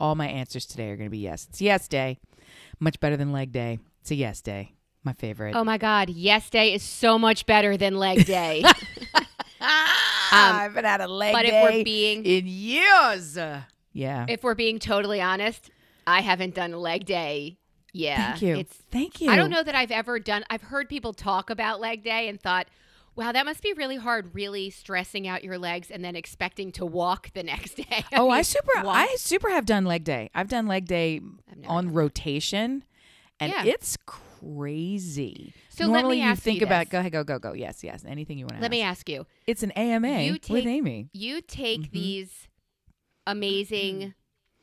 all my answers today are going to be yes. It's yes day. Much better than leg day. It's a yes day. My favorite. Oh my God. Yes day is so much better than leg day. Ah, I haven't had a leg but if we're being in years. Yeah. if we're being totally honest, I haven't done leg day. Yeah. Thank you. It's Thank you. I don't know that I've ever done I've heard people talk about leg day and thought, wow, that must be really hard really stressing out your legs and then expecting to walk the next day. Oh, I super walk- I super have done leg day. I've done leg day on rotation and Yeah. it's crazy. So let Normally me you think you about go ahead, go, go, go. Yes, yes. Anything you want to Let me ask you. It's an AMA You with Amy. You take Mhm. these amazing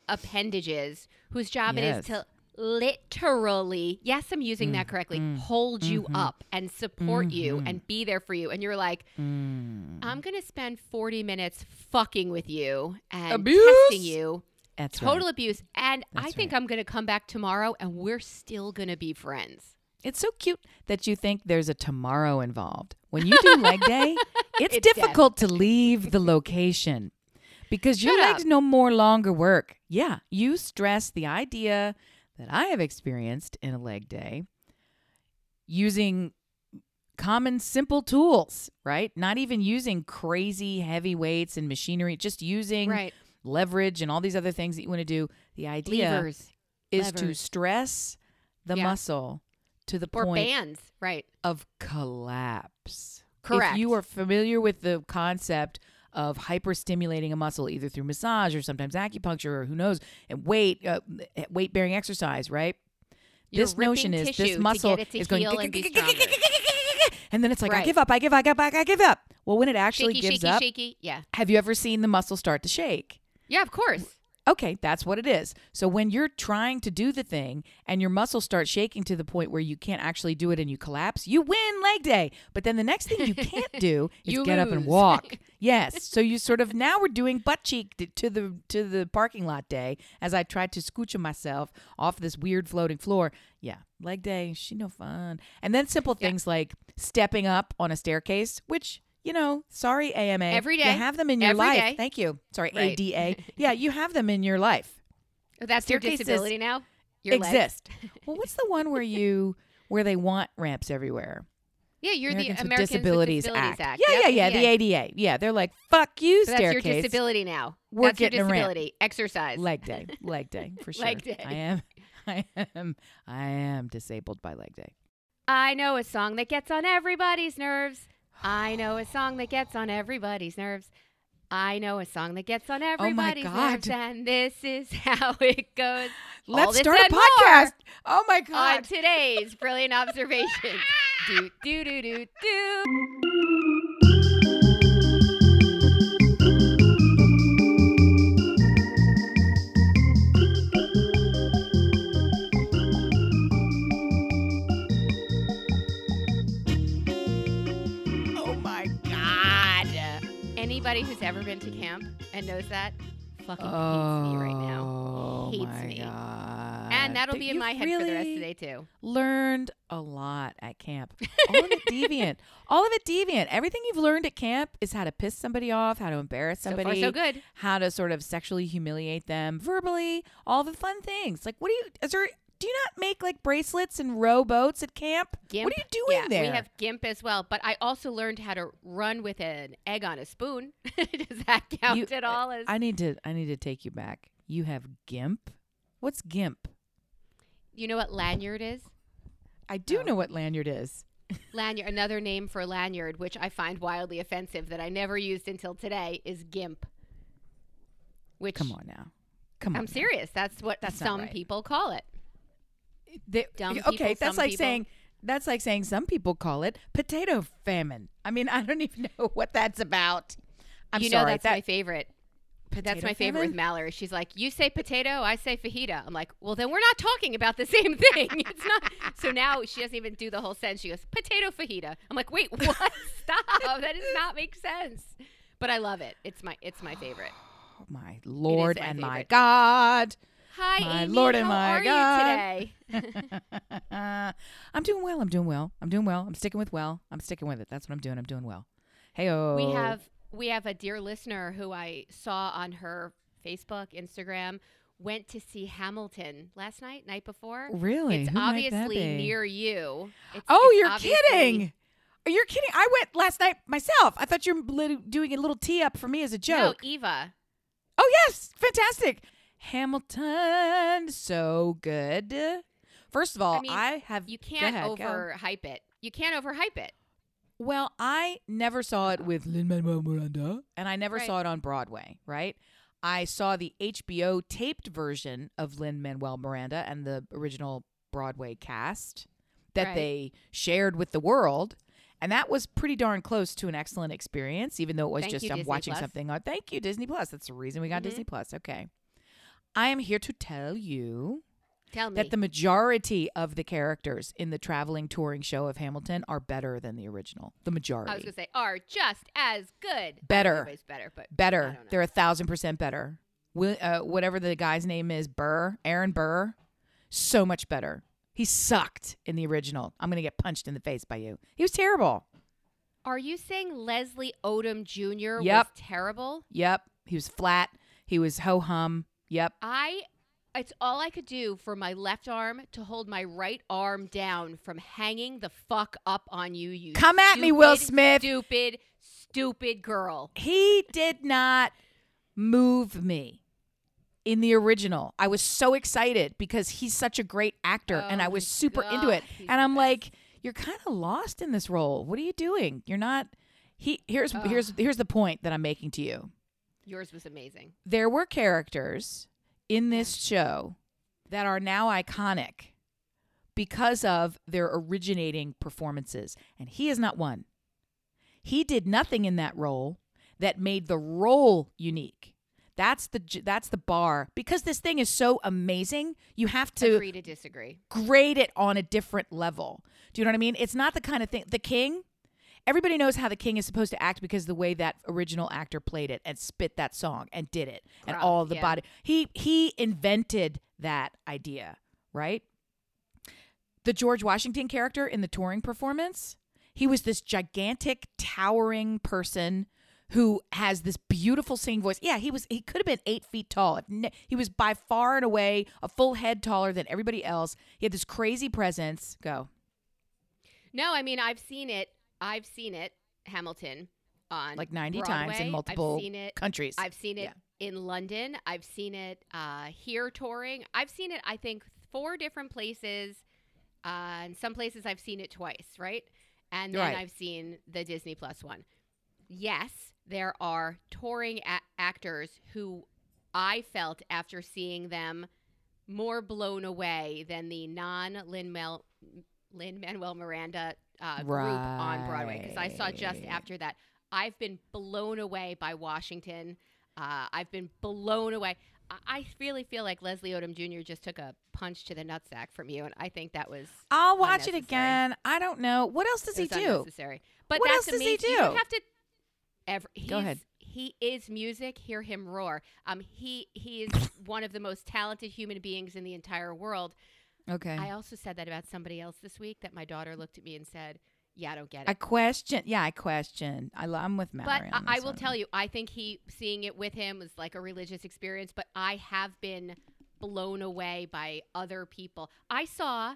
appendages whose job it Yes. is to literally, yes, I'm using that correctly, mm, hold you mhm. up and support you Mhm. and be there for you. And you're like, Mm. I'm going to spend 40 minutes fucking with you and Abuse? testing you. That's Total right. abuse. And I think right. I'm going to come back tomorrow and we're still going to be friends. It's so cute that you think there's a tomorrow involved. When you do leg day, it's, It's difficult to leave the location because your legs up. no more longer work. Yeah, you stress the idea that I have experienced in a leg day using common simple tools, right? Not even using crazy heavy weights and machinery, just using Right. leverage and all these other things that you want to do. The idea Levers is to stress the Yeah. muscle to the or point bands. Right. of collapse. Correct. If you are familiar with the concept of hyperstimulating a muscle, either through massage or sometimes acupuncture or who knows, and weight uh, weight bearing exercise, right? You're this notion is this muscle is going and and then it's like I give up, I give up, I give up, I give up. Well, when it actually shaky, gives shaky, up, shaky. Yeah. have you ever seen the muscle start to shake? Yeah, of course. Okay, that's what it is. So when you're trying to do the thing and your muscles start shaking to the point where you can't actually do it and you collapse, you win leg day. But then the next thing you can't do is get up and walk. yes. So you sort of now we're doing butt cheek to- to the to the parking lot day as I tried to scooch myself off this weird floating floor. Yeah, leg day, she no fun. And then simple Yeah. things like stepping up on a staircase, which you know, sorry AMA. Every You have them in your Every life. day. Thank you. Sorry, Right. ADA. yeah, you have them in your life Oh, That's your disability now. Your exist. well, what's the one where you where they want ramps everywhere? Yeah, you're Americans the with Americans Disabilities, with Disabilities Act. Yeah, Yep, yeah, yeah. The ADA. Yeah, they're like, fuck you, So that's your disability now. We're that's your getting a ramp. disability. Exercise. leg day, leg day for sure. Leg day. I am, I am, I am disabled by leg day. I know a song that gets on everybody's nerves. I know a song that gets on everybody's nerves. I know a song that gets on oh everybody's Oh nerves, and this is how it goes. Let's start a podcast. Oh my god! on today's brilliant observations. do do do do do. Anybody who's ever been to camp and knows that fucking hates me right now. Oh Hates my me. god! And that'll But be in my head for the rest of the day too. Learned a lot at camp. All of it deviant. All of it deviant. Everything you've learned at camp is how to piss somebody off, how to embarrass So somebody, far, so good. how to sort of sexually humiliate them verbally, all the fun things. Like, what do you, is there, do you not make like bracelets and row boats at camp? Gimp. What are you doing yeah, there? We have GIMP as well, but I also learned how to run with an egg on a spoon. Does that count You- at uh, all? As I need to, I need to take you back. You have GIMP? What's GIMP? you know what lanyard is? I do Oh. know what lanyard is. Lanyard, another name for lanyard, which I find wildly offensive that I never used until today, is GIMP. Which Come on now. Come on. I'm now. serious. That's what That's some right. people call it. They- Dumb okay, people, that's like people. saying that's like saying some people call it potato famine. I mean, I don't even know what that's about. I'm you sorry. know that's that my favorite. That's potato my favorite famine? with Mallory. She's like, "You say potato, I say fajita." I'm like, "Well, then we're not talking about the same thing." It's not. So now she doesn't even do the whole sentence. She goes, "Potato fajita." I'm like, "Wait, what? Stop! That does not make sense." But I love it. It's my it's my favorite. Oh, my Lord my and my. God. Hi, My Amy. Lord and How my are God. you today? I'm doing well. I'm doing well. I'm doing well. I'm sticking with well. I'm sticking with it. That's what I'm doing. I'm doing well. Hey, oh. We have we have a dear listener who I saw on her Facebook, Instagram, went to see Hamilton last night, night before. Really? It's Who obviously near you. It's, Oh, it's you're kidding. You're kidding? I went last night myself. I thought you were doing a little tee up for me as a joke. No. Eva. Oh, yes. Fantastic. Hamilton. So good. First of all, I, mean, have. You can't ahead, go. overhype it. You can't overhype it. Well, I never saw it with Lin Manuel Miranda, and I never Right. saw it on Broadway, right? I saw the HBO taped version of Lin Manuel Miranda and the original Broadway cast that Right. they shared with the world. And that was pretty darn close to an excellent experience, even though it was Thank just you, I'm Disney watching Plus. something on. Thank you, Disney Plus. That's the reason we got Mhm. Disney Plus. Okay. I am here to tell you Tell that the majority of the characters in the traveling touring show of Hamilton are better than the original. The majority I was gonna say are just as good. Better. Better, but better. They're a thousand percent better. Will, uh, whatever the guy's name is, Burr, Aaron Burr, so much better. He sucked in the original. I'm gonna get punched in the face by you. He was terrible. Are you saying Leslie Odom Jr. Yep. was terrible? Yep, he was flat. He was ho hum. Yep. I it's all I could do for my left arm to hold my right arm down from hanging the fuck up on you. You Come at me, Will Smith. Stupid, stupid girl. He did not move me in the original. I was so excited because he's such a great actor oh and Oh I was super into it. And I'm like, you're kind of lost in this role. What are you doing? You're not he here's here's here's the point that I'm making to you. Yours was amazing. There were characters in this show that are now iconic because of their originating performances and he is not one. He did nothing in that role that made the role unique. That's the that's the bar because this thing is so amazing. You have to Agree to disagree. grade it on a different level. Do you know what I mean? It's not the kind of thing. The King, everybody knows how the King is supposed to act because the way that original actor played it and spit that song and did it and all the yeah. body. He he invented that idea, right? The George Washington character in the touring performance, he was this gigantic, towering person who has this beautiful singing voice. Yeah, he was. He could have been eight feet tall. He was by far and away a full head taller than everybody else. He had this crazy presence. Go. No, I mean I've seen it. I've seen it. Hamilton on Like 90 Broadway. times in multiple I've seen it. countries. I've seen it Yeah. in London. I've seen it uh, here touring. I've seen it. I think four different places. Uh, and some places I've seen it twice, right? And then Right. I've seen the Disney Plus one. Yes, there are touring a- actors who I felt after seeing them more blown away than the non Lin Manuel Miranda uh, group on Broadway because I saw just after that. I've been blown away by Washington. Uh, I've been blown away. I, really feel like Leslie Odom Jr. just took a punch to the nutsack from you, and I think that was I'll watch it again. I don't know. What else does he do? unnecessary. But What that's else does he amazing. You don't have to. Ever, he's, ahead. He is music. Hear him roar. Um, he he is one of the most talented human beings in the entire world. Okay. I also said that about somebody else this week. That my daughter looked at me and said, "Yeah, I don't get it." I question. Yeah, I question. I, I'm with But Mallory. I, I will tell you, I think he seeing it with him was like a religious experience. But I have been blown away by other people. I saw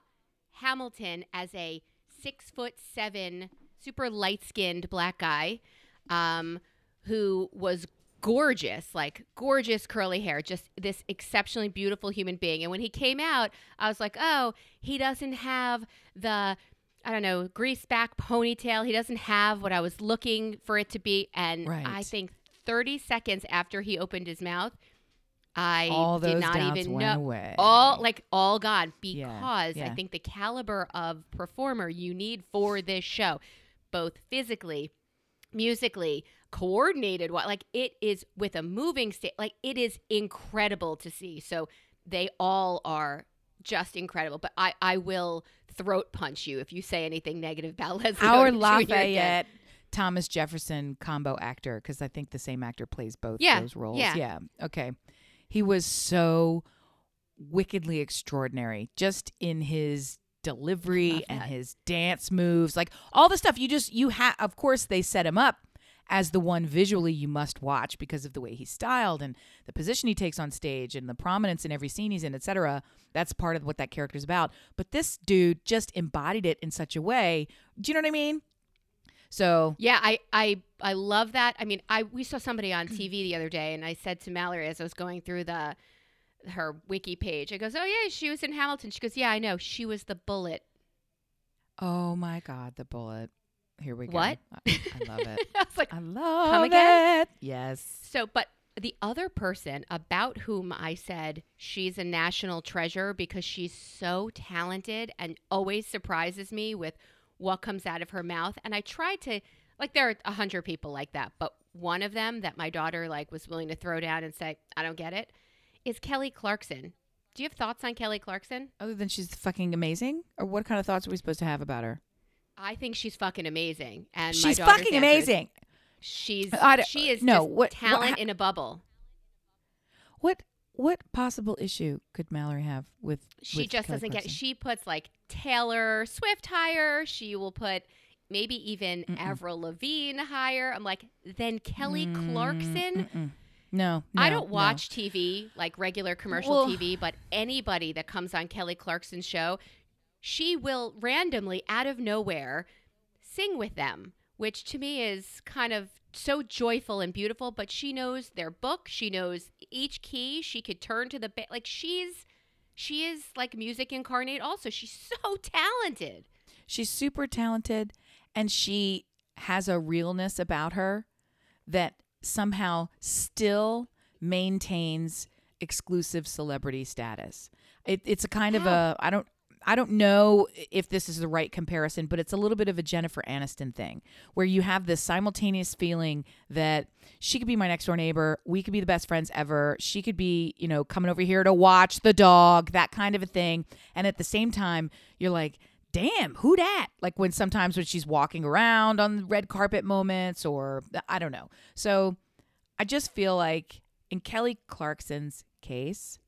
Hamilton as a six foot seven, super light skinned black guy, um, who was gorgeous, like gorgeous curly hair, just this exceptionally beautiful human being. And when he came out, I was like, oh, he doesn't have the I don't know, grease back ponytail. He doesn't have what I was looking for it to be. And Right. I think 30 seconds after he opened his mouth, I All did not even went know. away. All like all gone Yeah, because I think the caliber of performer you need for this show, both physically, musically, coordinated, what like it is with a moving state, like it is incredible to see. So they all are just incredible. But I, I will throat punch you if you say anything negative about Leslie. Our Odom Lafayette Thomas Jefferson combo actor because I think the same actor plays both Yeah, those roles. yeah. yeah Okay. He was so wickedly extraordinary just in his delivery and his dance moves, like all the stuff you just you have. Of course, they set him up as the one visually you must watch because of the way he's styled and the position he takes on stage and the prominence in every scene he's in, etc. That's part of what that character's about. But this dude just embodied it in such a way. Do you know what I mean? So Yeah, I I I love that. I mean, I we saw somebody on TV the other day, and I said to Mallory as I was going through the her wiki page, I goes, "Oh yeah, she was in Hamilton." She goes, "Yeah, I know. She was the bullet." Oh my God, the bullet. Here we go. What? I, I love it. I was like, I love again? it. Yes. So, but the other person about whom I said she's a national treasure because she's so talented and always surprises me with what comes out of her mouth. And I tried to, like, there are a hundred people like that, but one of them that my daughter like was willing to throw down and say, "I don't get it," is Kelly Clarkson. Do you have thoughts on Kelly Clarkson? Oh, other than she's fucking amazing, or what kind of thoughts are we supposed to have about her? I think she's fucking amazing, and She's fucking amazing. She's I don't- she is no, just what- what talent ha- in a bubble. What what possible issue could Mallory have with? She with just Kelly doesn't get. She puts like Taylor Swift higher. She will put maybe even Mm-mm. Avril Lavigne higher. I'm like, then Kelly Mm, Clarkson. mm-mm. No, I don't no. watch TV like regular commercial Well- TV, but anybody that comes on Kelly Clarkson's show, she will randomly out of nowhere sing with them, which to me is kind of so joyful and beautiful. But she knows their book. She knows each key. She could turn to the ba- like she's she is like music incarnate. Also, she's so talented. She's super talented, and she has a realness about her that somehow still maintains exclusive celebrity status. It, it's a kind of a I don't I don't know if this is the right comparison, but it's a little bit of a Jennifer Aniston thing where you have this simultaneous feeling that she could be my next door neighbor, we could be the best friends ever, she could be, you know, coming over here to watch the dog, that kind of a thing. And at the same time, you're like, damn, who dat? Like when sometimes when she's walking around on the red carpet moments or I don't know. So I just feel like in Kelly Clarkson's case,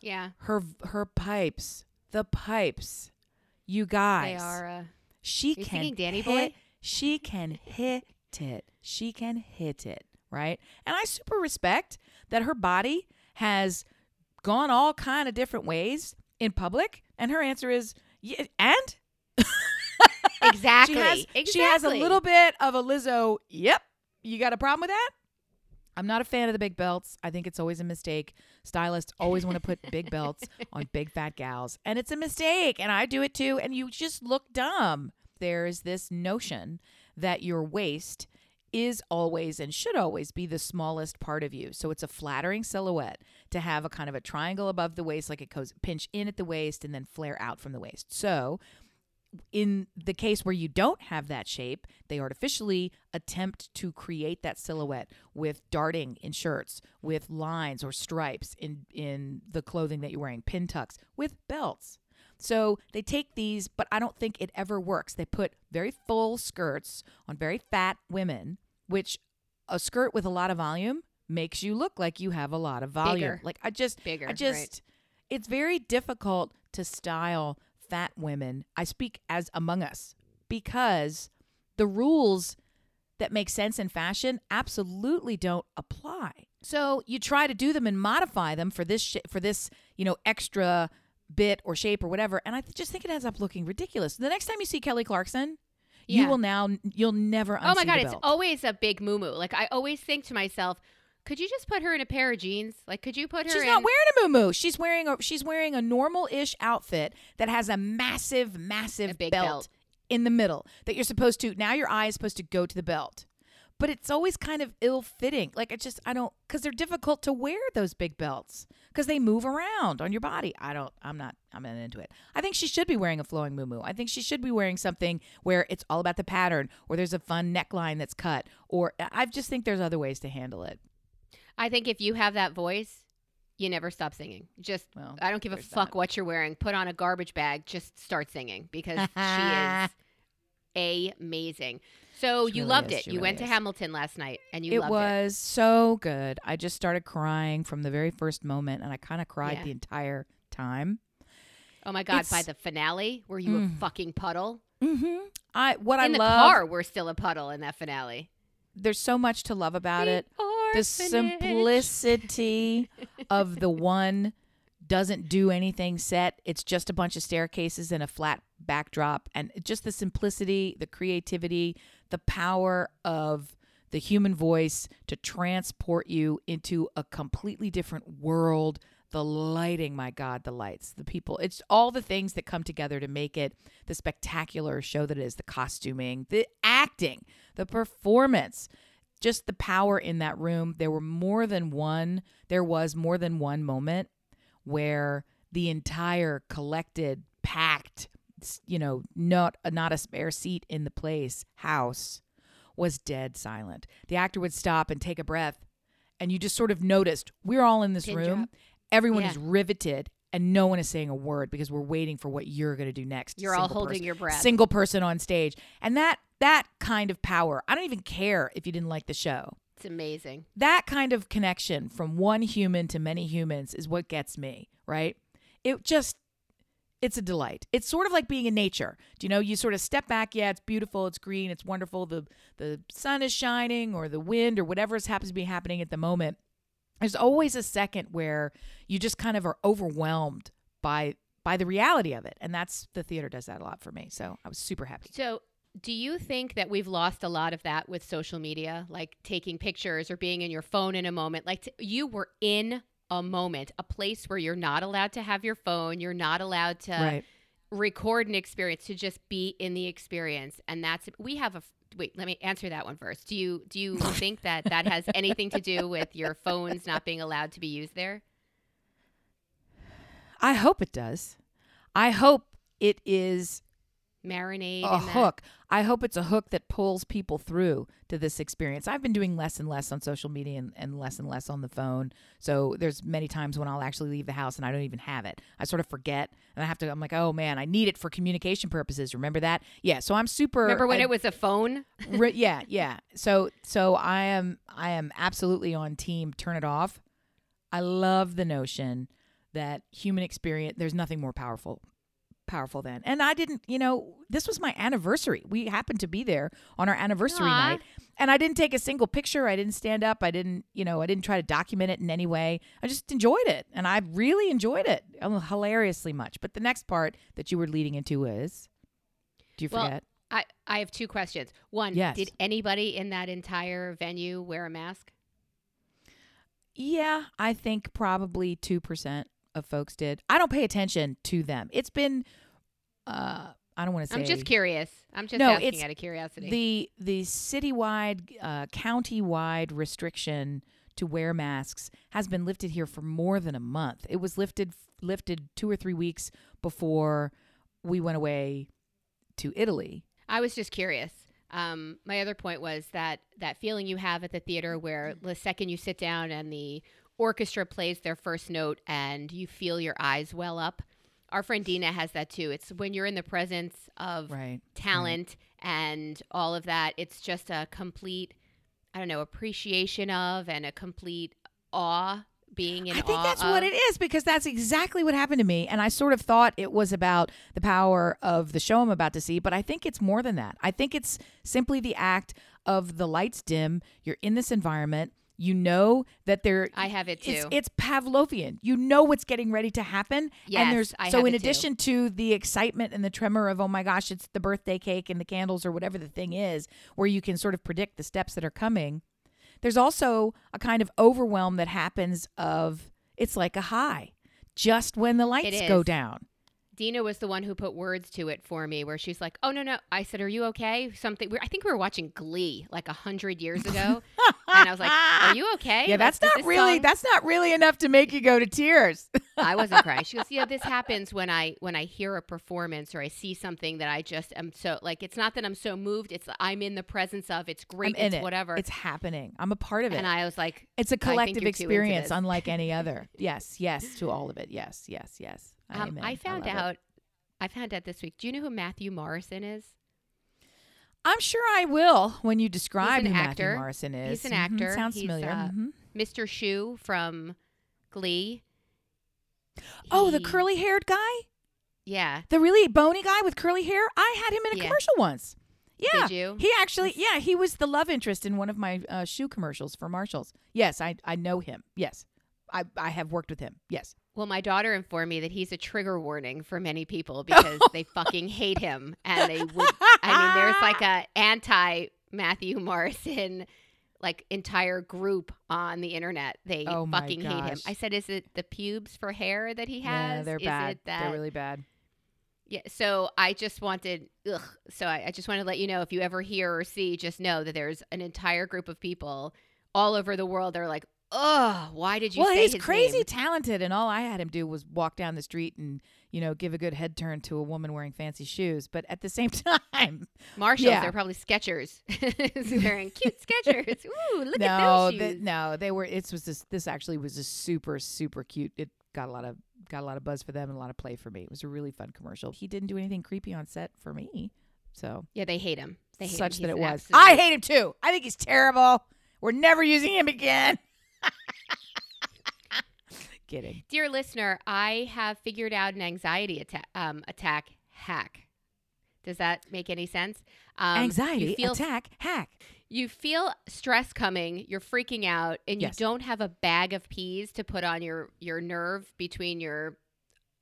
Yeah, her her pipes, the pipes, you guys, they are. Uh, she can Danny hit, Boy? She can hit it. She can hit it, right? And I super respect that her body has gone all kind of different ways in public, and her answer is yeah, and exactly. she has exactly. she has a little bit of a Lizzo. Yep, you got a problem with that? I'm not a fan of the big belts. I think it's always a mistake. Stylists always want to put big belts on big fat gals, and it's a mistake. And I do it too. And you just look dumb. There's this notion that your waist is always and should always be the smallest part of you. So it's a flattering silhouette to have a kind of a triangle above the waist, like it goes pinch in at the waist and then flare out from the waist. So in the case where you don't have that shape, they artificially attempt to create that silhouette with darting in shirts, with lines or stripes in in the clothing that you're wearing, pin tucks, with belts. So they take these, but I don't think it ever works. They put very full skirts on very fat women, which a skirt with a lot of volume makes you look like you have a lot of volume. Bigger. Like I just Bigger, I right. just it's very difficult to style fat women. I speak as among us because the rules that make sense in fashion absolutely don't apply. So you try to do them and modify them for this sh- for this, you know, extra bit or shape or whatever, and I th- just think it ends up looking ridiculous. The next time you see Kelly Clarkson, you will now you'll never Oh my god, it's always a big moo Like I always think to myself, could you just put her in a pair of jeans? Like, could you put her? She's in, not wearing a muumuu. She's wearing a she's wearing a normal-ish outfit that has a massive, massive A belt, belt. in the middle that you're supposed to. Now your eye is supposed to go to the belt, but it's always kind of ill-fitting. Like it just I don't because they're difficult to wear those big belts because they move around on your body. I don't. I'm not. I'm not into it. I think she should be wearing a flowing muumuu. I think she should be wearing something where it's all about the pattern, or there's a fun neckline that's cut, or I just think there's other ways to handle it. I think if you have that voice, you never stop singing. Just Well, I don't give a fuck that. what you're wearing. Put on a garbage bag. Just start singing because she is amazing. So She you really loved is. it. You really went to. Hamilton last night and you it loved it. was so good. I just started crying from the very first moment, and I kind of cried Yeah. the entire time. Oh my god! By the finale, were you a Mm. fucking puddle? Mm-hmm. I what in I the love car, we're still a puddle in that finale. there's so much to love about The it. The simplicity of the one doesn't do anything set. It's just a bunch of staircases and a flat backdrop. And just the simplicity, the creativity, the power of the human voice to transport you into a completely different world. The lighting, my God, the lights, the people. It's all the things that come together to make it the spectacular show that it is the costuming, the acting, the performance just the power in that room. There were more than one, there was more than one moment where the entire collected, packed, you know, not not a spare seat in the place house was dead silent. The actor would stop and take a breath, and you just sort of noticed we're all in this Pin room. drop. Everyone Yeah. is riveted, and no one is saying a word because we're waiting for what you're going to do next. You're all holding person- your breath. Single person on stage, and that that kind of power. I don't even care if you didn't like the show It's amazing. that kind of connection from one human to many humans is what gets me, right? It just it's a delight. It's sort of like being in nature. Do you know, you sort of step back, yeah, it's beautiful, it's green, it's wonderful, the the sun is shining or the wind or whatever is happens to be happening at the moment. There's always a second where you just kind of are overwhelmed by by the reality of it. And that's the theater does that a lot for me. So I was super happy. So, do you think that we've lost a lot of that with social media, like taking pictures or being in your phone in a moment? Like t- you were in a moment, a place where you're not allowed to have your phone, you're not allowed to right. record an experience, to just be in the experience, and that's we have a. Wait, let me answer that one first. Do you do you think that that has anything to do with your phones not being allowed to be used there? I hope it does. I hope it is Marinade a hook. I hope it's a hook that pulls people through to this experience. I've been doing less and less on social media and, and less and less on the phone. So there's many times when I'll actually leave the house and I don't even have it. I sort of forget and I have to I'm like, "Oh man, I need it for communication purposes." Remember that? Yeah, so I'm super Remember when I- it was a phone? Re- yeah, yeah. So so I am I am absolutely on team turn it off. I love the notion that human experience there's nothing more powerful powerful then. And I didn't, you know, this was my anniversary. We happened to be there on our anniversary Aw. night. And I didn't take a single picture. I didn't stand up. I didn't, you know, I didn't try to document it in any way. I just enjoyed it. And I really enjoyed it um, hilariously much. But the next part that you were leading into is do you Well, forget? I, I have two questions. One, Yes. did anybody in that entire venue wear a mask? Yeah, I think probably 2% of folks did. I don't pay attention to them. It's been uh I don't want to say I'm just curious. I'm just No, asking out of curiosity. the the citywide uh county-wide restriction to wear masks has been lifted here for more than a month. It was lifted lifted 2 or 3 weeks before we went away to Italy. I was just curious. Um, my other point was that that feeling you have at the theater where the second you sit down and the orchestra plays their first note and you feel your eyes well up. Our friend Dina has that too. It's when you're in the presence of Right. talent and all of that. It's just a complete, I don't know, appreciation of and a complete awe being in I think that's of. what it is because that's exactly what happened to me. And I sort of thought it was about the power of the show I'm about to see, but I think it's more than that. I think it's simply the act of the lights dim. You're in this environment. You know that there. I have it too. it's Pavlovian. You know what's getting ready to happen. Yes, and there's I so have in it too. addition to the excitement and the tremor of oh my gosh, it's the birthday cake and the candles or whatever the thing is, where you can sort of predict the steps that are coming. There's also a kind of overwhelm that happens of it's like a high just when the lights go down. Dina was the one who put words to it for me, where she's like, "Oh no, no." I said, "Are you okay?" Something. I think we were watching Glee like a hundred years ago, and I was like, "Are you okay?" Yeah, that's does not really song-" that's not really enough to make you go to tears. I wasn't crying. She goes, "Yeah, this happens when I when I hear a performance or I see something that I just am so like. It's not that I'm so moved. It's I'm in the presence of. It's great. It's it. whatever. It's happening. I'm a part of it. and I was like, it's a collective you're too into experience unlike any other. Yes, yes to all of it. Yes, yes, yes. Um, I found it. out. I found out this week. Do you know who Matthew Morrison is? I'm sure I will when you describe who actor. Matthew Morrison is. He's an Mhm, actor. Sounds He's, familiar. uh, Mhm. Mr. Schue from Glee. Oh, the curly haired guy? Yeah. The really bony guy with curly hair? I had him in a Yeah. commercial once. Yeah, Did you? he actually, yeah, he was the love interest in one of my uh, shoe commercials for Marshalls. Yes, I I know him. Yes, I I have worked with him. Yes. Well, my daughter informed me that he's a trigger warning for many people because they fucking hate him, and they would. I mean, there's like a anti Matthew Morrison like entire group on the internet. They Oh fucking hate him. I said, is it the pubes for hair that he has? Yeah, they're is bad. It that They're really bad. Yeah, so I just wanted, ugh, so I, I just wanted to let you know if you ever hear or see, just know that there's an entire group of people all over the world that are like, ugh, why did you well, say he's crazy name?" talented, and all I had him do was walk down the street and you know give a good head turn to a woman wearing fancy shoes. But at the same time, Marshalls, Yeah. they're probably Skechers. wearing cute Skechers. Ooh, look no, at those th- shoes. no, they were. It was this. This actually was just super, super cute. It got a lot of got a lot of buzz for them and a lot of play for me. It was a really fun commercial. He didn't do anything creepy on set for me, so Yeah, they hate him. They hate such him. that it was. absolute- I hate him too. I think he's terrible. We're never using him again. Kidding. Dear listener, I have figured out an anxiety attack, um, attack hack. Does that make any sense? Um, Anxiety you feel, attack hack. You feel stress coming. You're freaking out, and you Yes. don't have a bag of peas to put on your your nerve between your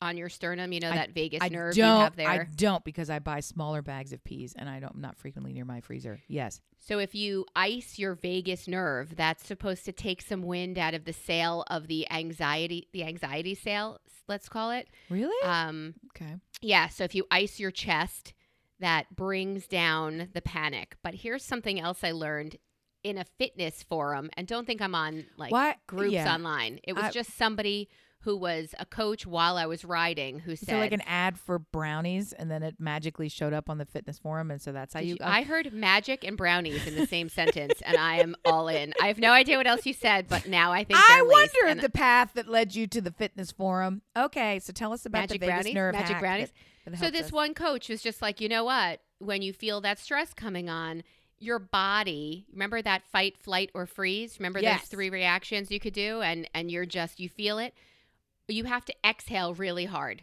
on your sternum. You know that vagus I nerve you have there. I don't because I buy smaller bags of peas and I don't. I'm not frequently near my freezer. Yes. So if you ice your vagus nerve, that's supposed to take some wind out of the sail of the anxiety, the anxiety sail, let's call it. Really? Um, okay. yeah. So if you ice your chest, that brings down the panic. But here's something else I learned in a fitness forum, and don't think I'm on like Why groups yeah. online. It was I- just somebody who was a coach while I was riding who said, So like an ad for brownies, and then it magically showed up on the fitness forum, and so that's how you. you- I heard magic and brownies in the same sentence, and I am all in. I have no idea what else you said, but now I think I wondered and the path that led you to the fitness forum. Okay, so tell us about magic the vagus brownies. nerve Magic brownies. that- that So this us. one coach was just like, you know what? When you feel that stress coming on, your body, remember that fight, flight, or freeze? Remember Yes. those three reactions you could do, and and you're just you feel it. You have to exhale really hard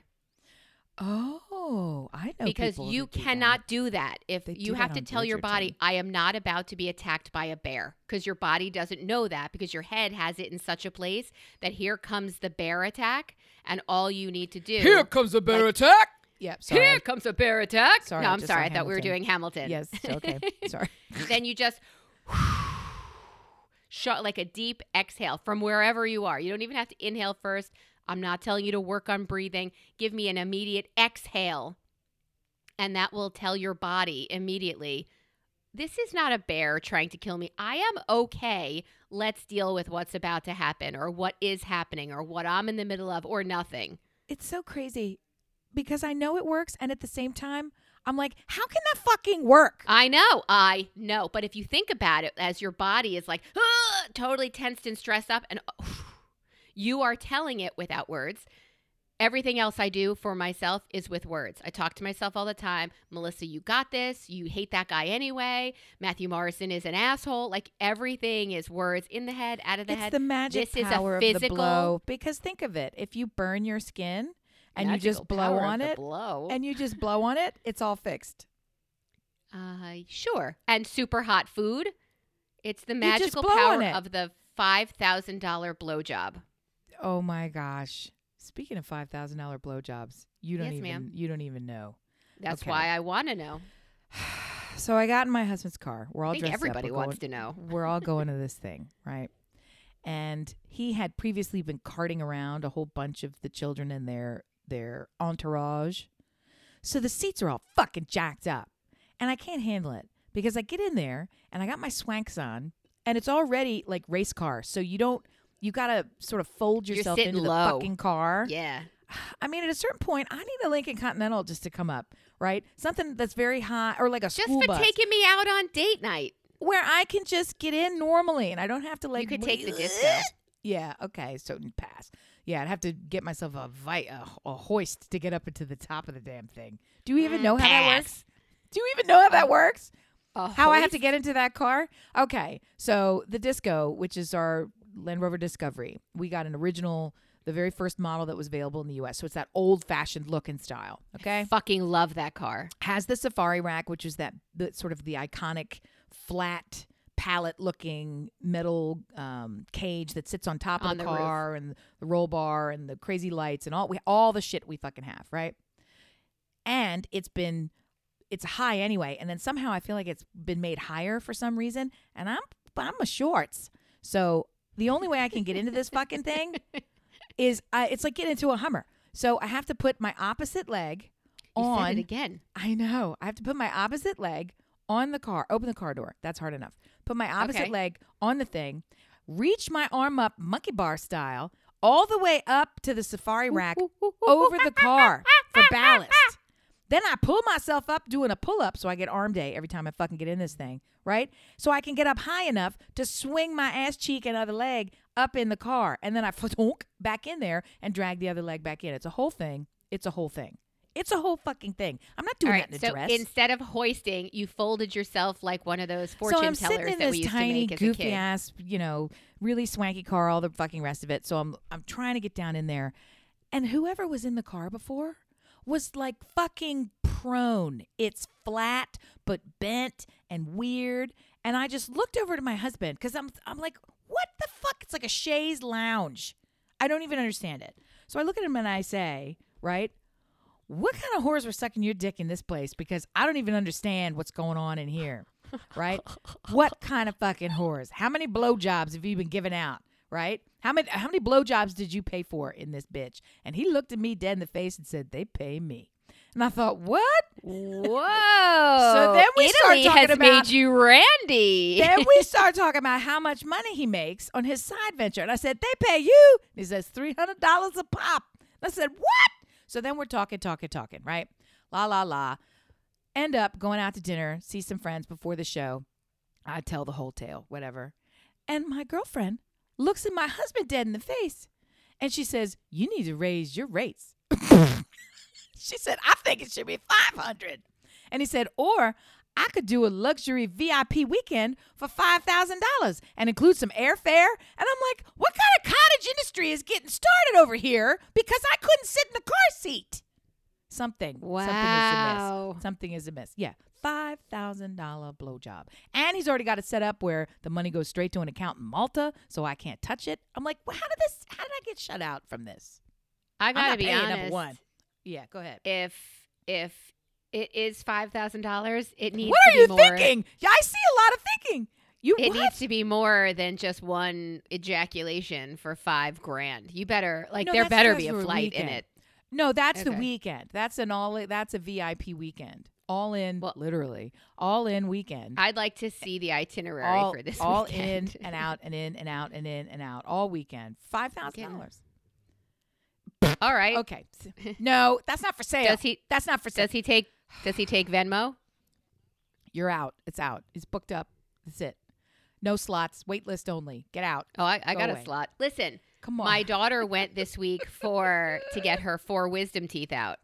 Oh, I know because you who do that. cannot do that if They you have to tell your body Bridgerton. i am not about to be attacked by a bear because your body doesn't know that because your head has it in such a place that here comes the bear attack and all you need to do Here comes a bear attack. Yep. Sorry. here comes a bear attack Sorry, no I i'm sorry i saw thought we were doing hamilton Yes. Okay. Sorry. then you just shot like a deep exhale from wherever you are you don't even have to inhale first i'm not telling you to work on breathing give me an immediate exhale and that will tell your body immediately this is not a bear trying to kill me i am okay let's deal with what's about to happen or what is happening or what i'm in the middle of or nothing It's so crazy because I know it works, and at the same time, I'm like, how can that fucking work? I know, I know. But if you think about it, as your body is like "Ah," totally tensed and stressed up, and you are telling it without words. Everything else I do for myself is with words. I talk to myself all the time. Melissa, you got this. You hate that guy anyway. Matthew Morrison is an asshole. Like everything is words in the head, out of the it's head. the magic This is a power of the physical- blow. Because think of it: if you burn your skin and you just blow on it, blow. and you just blow on it, it's all fixed. Uh, sure. And super hot food. It's the magical power it. of the five thousand dollar blowjob. Oh my gosh! Speaking of five thousand dollar blowjobs, you don't Yes, even ma'am. you don't even know. That's Okay. why I want to know. So I got in my husband's car. We're all dressed everybody up. We're wants going- to know. We're all going to this thing, right? And he had previously been carting around a whole bunch of the children and their their entourage. So the seats are all fucking jacked up. And I can't handle it because I get in there and I got my swanks on and it's already like race car. So you don't you got to sort of fold yourself into low. the fucking car. Yeah. I mean, at a certain point, I need a Lincoln Continental just to come up, right? Something that's very high, or like a Just for bus, taking me out on date night. where I can just get in normally, and I don't have to like. you could take the disco. Yeah. Okay. So pass. Yeah, I'd have to get myself a, vi- a a hoist to get up into the top of the damn thing. Do you even Mm, know how that works? Do you even know how that works? How I have to get into that car? Okay. So the Disco, which is our Land Rover Discovery, we got an original the very first model that was available in the US. So it's that old fashioned look and style. Okay. Fucking love that car. Has the safari rack, which is that the, sort of the iconic flat pallet looking metal um, cage that sits on top of On the, the roof. car and the roll bar and the crazy lights and all we all the shit we fucking have, right? And it's been it's high anyway, and then somehow I feel like it's been made higher for some reason, and I'm I'm a shorts. So the only way I can get into this fucking thing is I, it's like getting into a Hummer. So I have to put my opposite leg You on said it again. I know. I have to put my opposite leg on the car, open the car door. That's hard enough. Put my opposite Okay. leg on the thing, reach my arm up monkey bar style all the way up to the safari rack over the car for ballast. Then I pull myself up doing a pull up so I get arm day every time I fucking get in this thing, right? So I can get up high enough to swing my ass cheek and other leg up in the car. And then I flunk back in there and drag the other leg back in. It's a whole thing. It's a whole thing. It's a whole fucking thing. I'm not doing right. that in a So dress. instead of hoisting, you folded yourself like one of those fortune so I'm tellers sitting in that this we used tiny, to make as a goofy ass, you know, really swanky car, all the fucking rest of it. So I'm I'm trying to get down in there, and whoever was in the car before was like fucking prone. It's flat but bent and weird, and I just looked over to my husband because I'm I'm like, what the fuck? It's like a chaise lounge. I don't even understand it. So I look at him and I say, right. What kind of whores were sucking your dick in this place? Because I don't even understand what's going on in here right? what kind of fucking whores? How many blowjobs have you been giving out? Right? How many how many blowjobs did you pay for in this bitch? And he looked at me dead in the face and said, "They pay me." And I thought, "What?" Whoa! So then we start Italy talking has about- made you Randy. then we start talking about how much money he makes on his side venture. And I said, "They pay you?" And he says, 300 dollars a pop." And I said, "What?" So then we're talking, talking, talking, right? La la la. End up going out to dinner, see some friends before the show. I tell the whole tale, whatever. And my girlfriend looks at my husband dead in the face, and she says, "You need to raise your rates." she said, "I think it should be 500." And he said, "Or I could do a luxury VIP weekend for $5,000 and include some airfare." And I'm like, "What kind of cottage industry is getting started over here because I couldn't sit in the car seat?" Something. Wow. Something is amiss. Something is amiss. Yeah. $5,000 blowjob. And he's already got it set up where the money goes straight to an account in Malta, so I can't touch it. I'm like, well, how did this, how did I get shut out from this? I gotta be honest. number one. Yeah, go ahead. If if it is five thousand dollars, it needs What to are be you more. thinking? Yeah, I see a lot of thinking. You It what? needs to be more than just one ejaculation for five grand. You better like No, there better be a for a flight in it. No, that's the weekend. That's an all. That's a VIP weekend. All in, Well- literally, all in weekend. I'd like to see the itinerary all, for this all weekend. in and out and in and out and in and out all weekend. Five thousand dollars. All right. Okay. No, that's not for sale. Does he That's not for sale. does he take does he take Venmo? You're out. It's out. It's booked up. That's it. No slots. Wait list only. Get out. Oh, I, I Go got away. a slot. Listen, Come on. my daughter went this week for to get her four wisdom teeth out.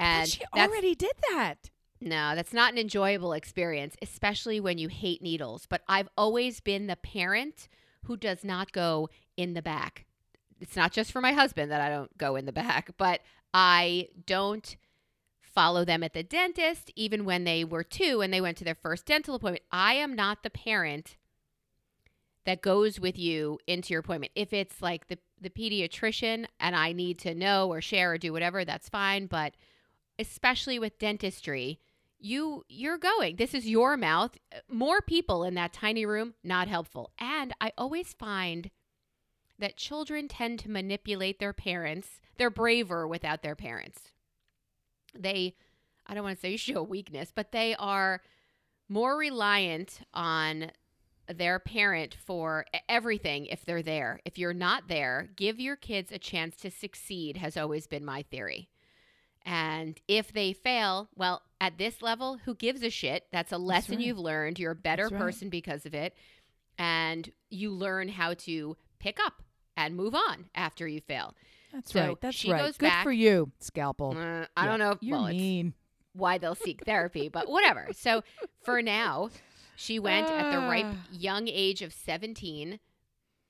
But And she already did that. No, that's not an enjoyable experience, especially when you hate needles. But I've always been the parent who does not go in the back. It's not just for my husband that I don't go in the back, but I don't follow them at the dentist, even when they were two and they went to their first dental appointment. I am not the parent that goes with you into your appointment. If it's like the, the pediatrician and I need to know or share or do whatever, that's fine. But especially with dentistry, you you're going. This is your mouth. More people in that tiny room, not helpful. And I always find that children tend to manipulate their parents. They're braver without their parents. They I don't want to say show weakness, but they are more reliant on their parent for everything if they're there. If you're not there, give your kids a chance to succeed has always been my theory. And if they fail, well, at this level, who gives a shit? That's a lesson right. you've learned. You're a better That's right. person because of it. And you learn how to pick up and move on after you fail. That's So right. That's she right. goes Good back- for you, scalpel. Uh, I Yeah. don't know. If, You're well, mean. why they'll seek therapy, but whatever. So for now, she went at the ripe Ah. young age of 17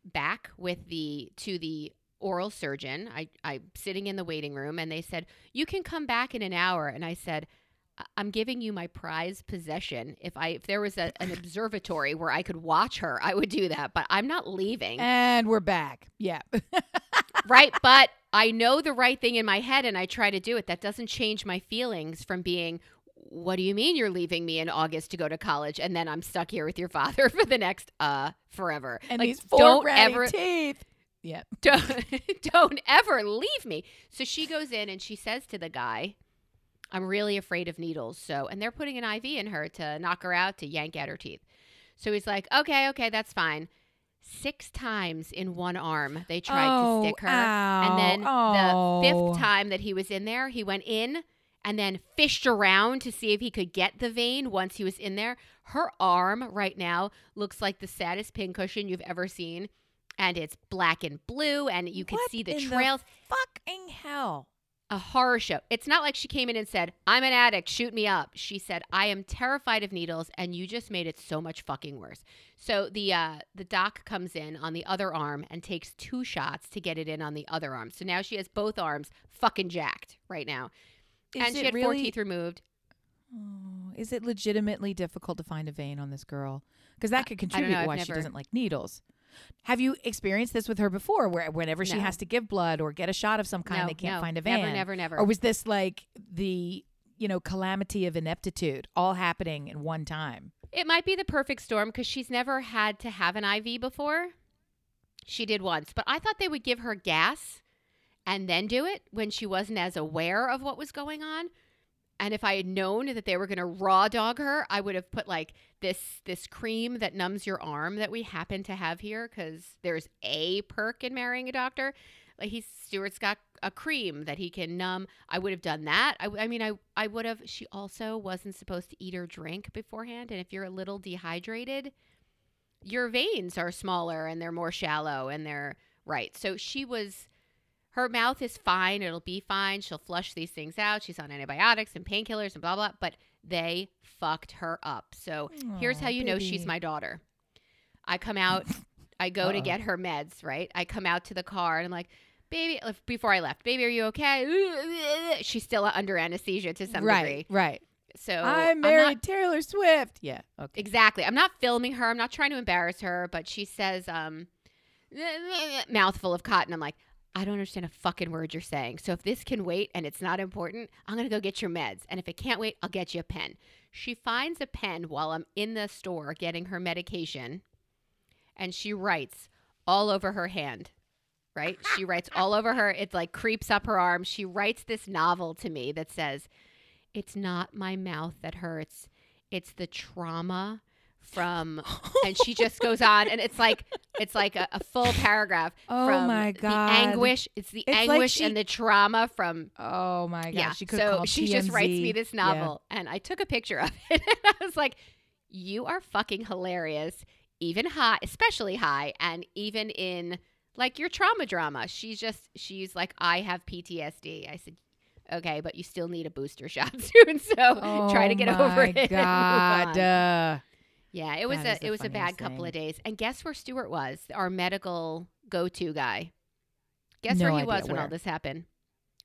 back with the to the oral surgeon. I I'm sitting in the waiting room, and they said you can come back in an hour. And I said. "I- I'm giving you my prized possession. If I if there was a, an observatory where I could watch her, I would do that. But I'm not leaving. And we're back. Yeah. right? But I know the right thing in my head and I try to do it. That doesn't change my feelings from being, what do you mean you're leaving me in August to go to college and then I'm stuck here with your father for the next uh forever? and like, these 4 don't ever teeth. Yeah. don't, don't ever leave me. So she goes in and she says to the guy, I'm really afraid of needles. So, and they're putting an IV in her to knock her out, to yank out her teeth. So he's like, okay, okay, that's fine. Six times in one arm, they tried oh, to stick her. Ow. And then oh. the fifth time that he was in there, he went in and then fished around to see if he could get the vein once he was in there. Her arm right now looks like the saddest pincushion you've ever seen. And it's black and blue, and you can What see the trails. fucking hell. a horror show. It's not like she came in and said, I'm an addict, shoot me up. She said, I am terrified of needles, and you just made it so much fucking worse. So the uh, the doc comes in on the other arm and takes two shots to get it in on the other arm. So now she has both arms fucking jacked right now. Is and she had really, four teeth removed. Oh, is it legitimately difficult to find a vein on this girl? Because that could contribute why she doesn't like needles. Have you experienced this with her before, where whenever she has to give blood or get a shot of some kind, no, they can't no, find a vein? Never, never, never. Or was this like the you know calamity of ineptitude all happening in one time? It might be the perfect storm because she's never had to have an IV before. She did once, but I thought they would give her gas and then do it when she wasn't as aware of what was going on. And if I had known that they were going to raw dog her, I would have put like this this cream that numbs your arm that we happen to have here because there's a perk in marrying a doctor. Like he's Stuart's got a cream that he can numb. I would have done that. I, I mean, I I would have. She also wasn't supposed to eat or drink beforehand, and if you're a little dehydrated, your veins are smaller and they're more shallow and they're right. So she was. Her mouth is fine. It'll be fine. She'll flush these things out. She's on antibiotics and painkillers and blah blah. But they fucked her up. So here's how you know she's my daughter. I come out. I go to Uh-oh. get her meds. Right. I come out to the car and I'm like, baby. Before I left, baby, are you okay? She's still under anesthesia to some right, degree. right. So I I'm married not- Taylor Swift. Yeah. Okay. Exactly. I'm not filming her. I'm not trying to embarrass her, but she says, um, mouthful of cotton. I'm like, I don't understand a fucking word you're saying. So if this can wait and it's not important, I'm going to go get your meds. And if it can't wait, I'll get you a pen. She finds a pen while I'm in the store getting her medication and she writes all over her hand. Right? She writes all over her. It like creeps up her arm. She writes this novel to me that says, It's not my mouth that hurts. It's the trauma from and she just goes on and it's like it's like a, a full paragraph Oh from my the God. anguish it's the It's like anguish she- and the trauma from Oh my god yeah She could so she just writes me TMZ. this Yeah. novel and i took a picture of it and i was like you are fucking hilarious even high especially high and even in like your trauma drama she's just she's like i have ptsd i said okay but you still need a booster shot soon so oh try to Oh get over it God. Yeah, it was That a it was a bad funniest couple of days. And guess where Stuart was? Our medical go-to guy. Guess No where he idea was when all this happened?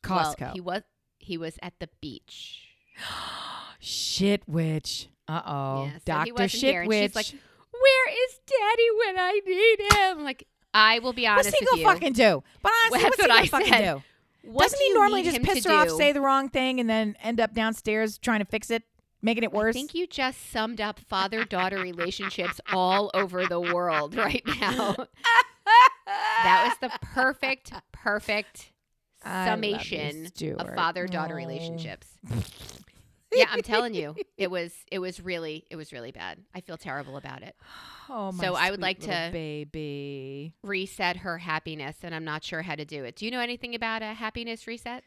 Costco. Well, he was he was at the beach. Shit witch. Uh oh. Yeah, so Doctor wasn't Shit Witch. she's like, Where is Daddy when I need him? Like, I will be honest What's he with gonna you. fucking do? But honestly, Well, what's he what gonna I fucking said. do? What Doesn't do he normally just piss her off, say the wrong thing, and then end up downstairs trying to fix it, making it worse. I think you just summed up father-daughter relationships all over the world right now. that was the perfect, perfect love you, summation of father-daughter Oh. relationships. yeah, I'm telling you, it was it was really it was really bad. I feel terrible about it. Oh, my So I would like to- baby. Reset her happiness, and I'm not sure how to do it. Do you know anything about a happiness reset?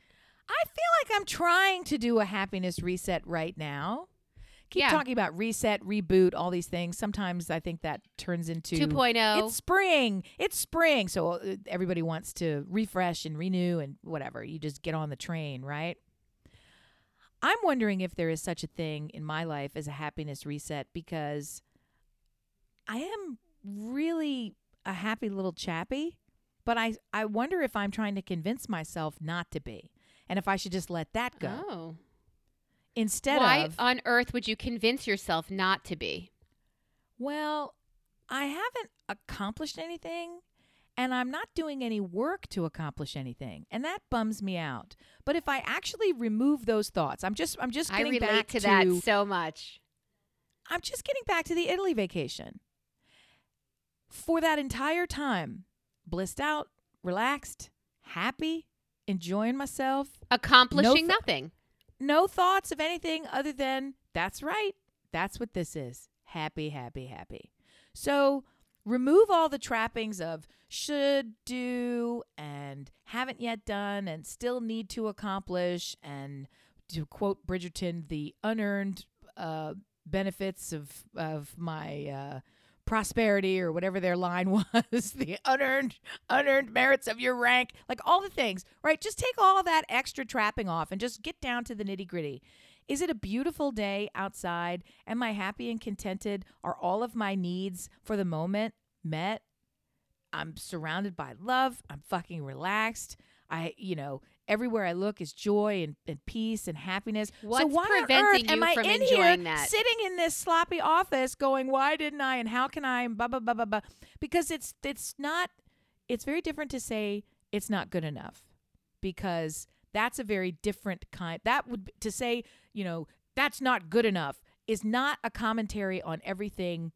I feel like I'm trying to do a happiness reset right now. Keep Yeah. talking about reset, reboot, all these things. Sometimes I think that turns into 2.0. It's spring. It's spring. So uh, everybody wants to refresh and renew and whatever. You just get on the train, right? I'm wondering if there is such a thing in my life as a happiness reset because I am really a happy little chappy, but I I wonder if I'm trying to convince myself not to be, and if I should just let that go Oh. instead of Why of on earth would you convince yourself not to be? well, I haven't accomplished anything. And I'm not doing any work to accomplish anything, and that bums me out. But if I actually remove those thoughts, I'm just I'm just getting back to that so much. I'm just getting back to the Italy vacation. For that entire time, blissed out, relaxed, happy, enjoying myself, Accomplishing th- nothing. no thoughts of anything other than that's right. That's what this is. Happy, happy, happy. So remove all the trappings of should, do, and haven't yet done, and still need to accomplish, and to quote Bridgerton, the unearned uh, benefits of of my uh, prosperity or whatever their line was, the unearned unearned merits of your rank, like all the things, right? Just take all that extra trapping off and just get down to the nitty gritty. Is it a beautiful day outside? Am I happy and contented? Are all of my needs for the moment met? I'm surrounded by love. I'm fucking relaxed. I, you know, everywhere I look is joy and, and peace and happiness. so What's why on preventing earth am you I from in enjoying here that? sitting in this sloppy office going, why didn't I and how can I and blah blah blah blah blah? Because it's it's not it's very different to say it's not good enough because that's a very different kind that would to say, you know, that's not good enough is not a commentary on everything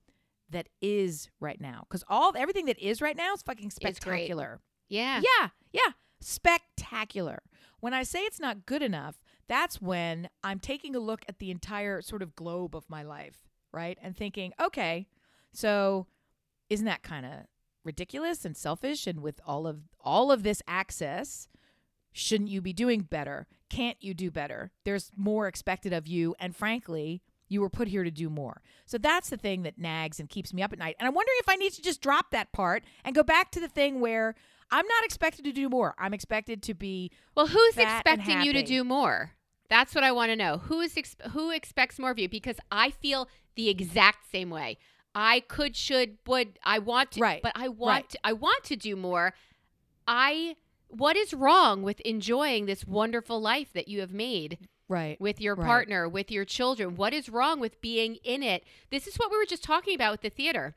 that is right now because all everything that is right now is fucking spectacular. Yeah. Yeah, yeah, spectacular. When I say it's not good enough, that's when I'm taking a look at the entire sort of globe of my life, right? And thinking, okay, so isn't that kind of ridiculous and selfish and with all of all of this access, shouldn't you be doing better? Can't you do better? There's more expected of you and frankly, you were put here to do more. So that's the thing that nags and keeps me up at night. And I'm wondering if I need to just drop that part and go back to the thing where I'm not expected to do more. I'm expected to be Well, who's expecting you to do more? That's what I want to know. Who is ex- who expects more of you? Because I feel the exact same way. I could, should, would. I want to, Right, but I want, right. to, I want to do more. I. What is wrong with enjoying this wonderful life that you have made right. with your Right. partner, with your children? What is wrong with being in it? This is what we were just talking about with the theater.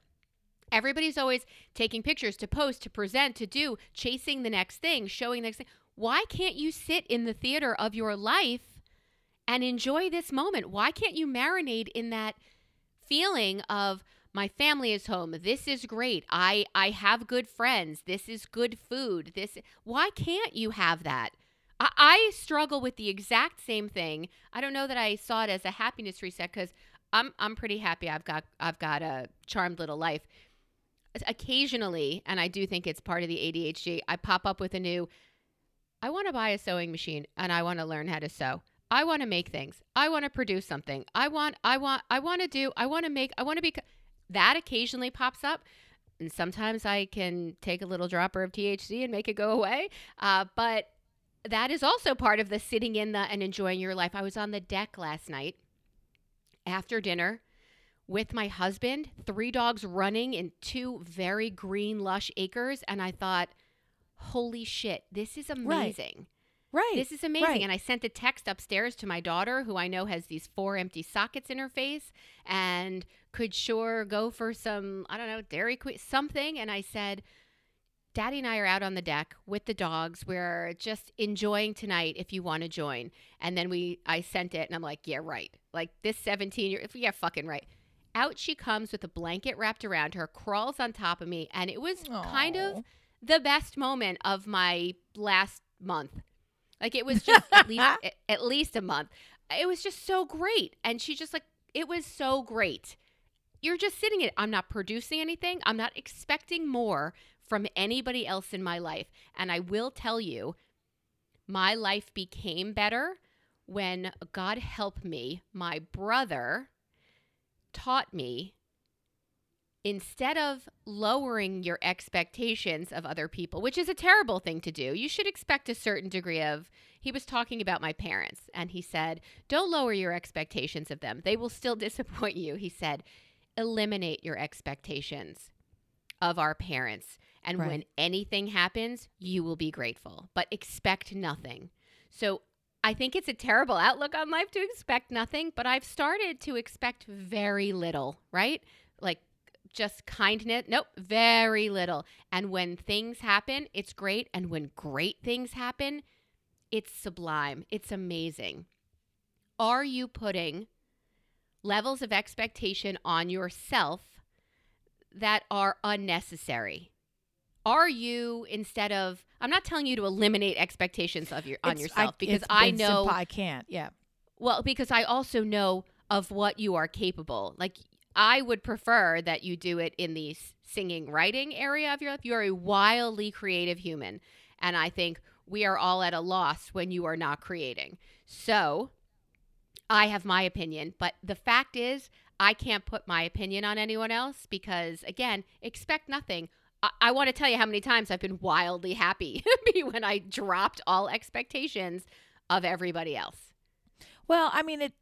Everybody's always taking pictures to post, to present, to do, chasing the next thing, showing the next thing. Why can't you sit in the theater of your life and enjoy this moment? Why can't you marinate in that feeling of my family is home. This is great. I I have good friends. This is good food. This why can't you have that? I, I struggle with the exact same thing. I don't know that I saw it as a happiness reset because I'm I'm pretty happy. I've got I've got a charmed little life. Occasionally, and I do think it's part of the ADHD. I pop up with a new. I want to buy a sewing machine and I want to learn how to sew. I want to make things. I want to produce something. I want I want I want to do I want to make I want to be that occasionally pops up and sometimes I can take a little dropper of THC and make it go away. Uh, but that is also part of the sitting in the and enjoying your life. I was on the deck last night after dinner with my husband, three dogs running in two very green, lush acres. And I thought, holy shit, this is amazing. Right. This is amazing. Right. And I sent a text upstairs to my daughter, who I know has these four empty sockets in her face and could sure go for some, I don't know, Dairy Queen, something. And I said, Daddy and I are out on the deck with the dogs. We're just enjoying tonight if you want to join. And then we, I sent it and I'm like, yeah, right. Like this 17 year, if yeah, fucking right. Out she comes with a blanket wrapped around her, crawls on top of me. And it was kind of the best moment of my last month. Like it was just at least at least a month. It was just so great, and she just like it was so great. You're just sitting in. I'm not producing anything. I'm not expecting more from anybody else in my life, and I will tell you, my life became better when God help me. My brother taught me instead of lowering your expectations of other people, which is a terrible thing to do, you should expect a certain degree of. He was talking about my parents, and he said, Don't lower your expectations of them. They will still disappoint you. He said, Eliminate your expectations of our parents. And Right. when anything happens, you will be grateful, but expect nothing. So I think it's a terrible outlook on life to expect nothing, but I've started to expect very little, right? Like just kindness. Nope, very little. And when things happen, it's great. And when great things happen, it's sublime. It's amazing. Are you putting levels of expectation on yourself that are unnecessary? Are you instead of I'm not telling you to eliminate expectations of your on It's- yourself because I know simple- I can't. Yeah. well, because I also know of what you are capable. Like I would prefer that you do it in the singing, writing area of your life. You are a wildly creative human, and I think we are all at a loss when you are not creating. So, I have my opinion, but the fact is, I can't put my opinion on anyone else because, again, expect nothing. I, want to tell you how many times I've been wildly happy when I dropped all expectations of everybody else. Well, I mean, it.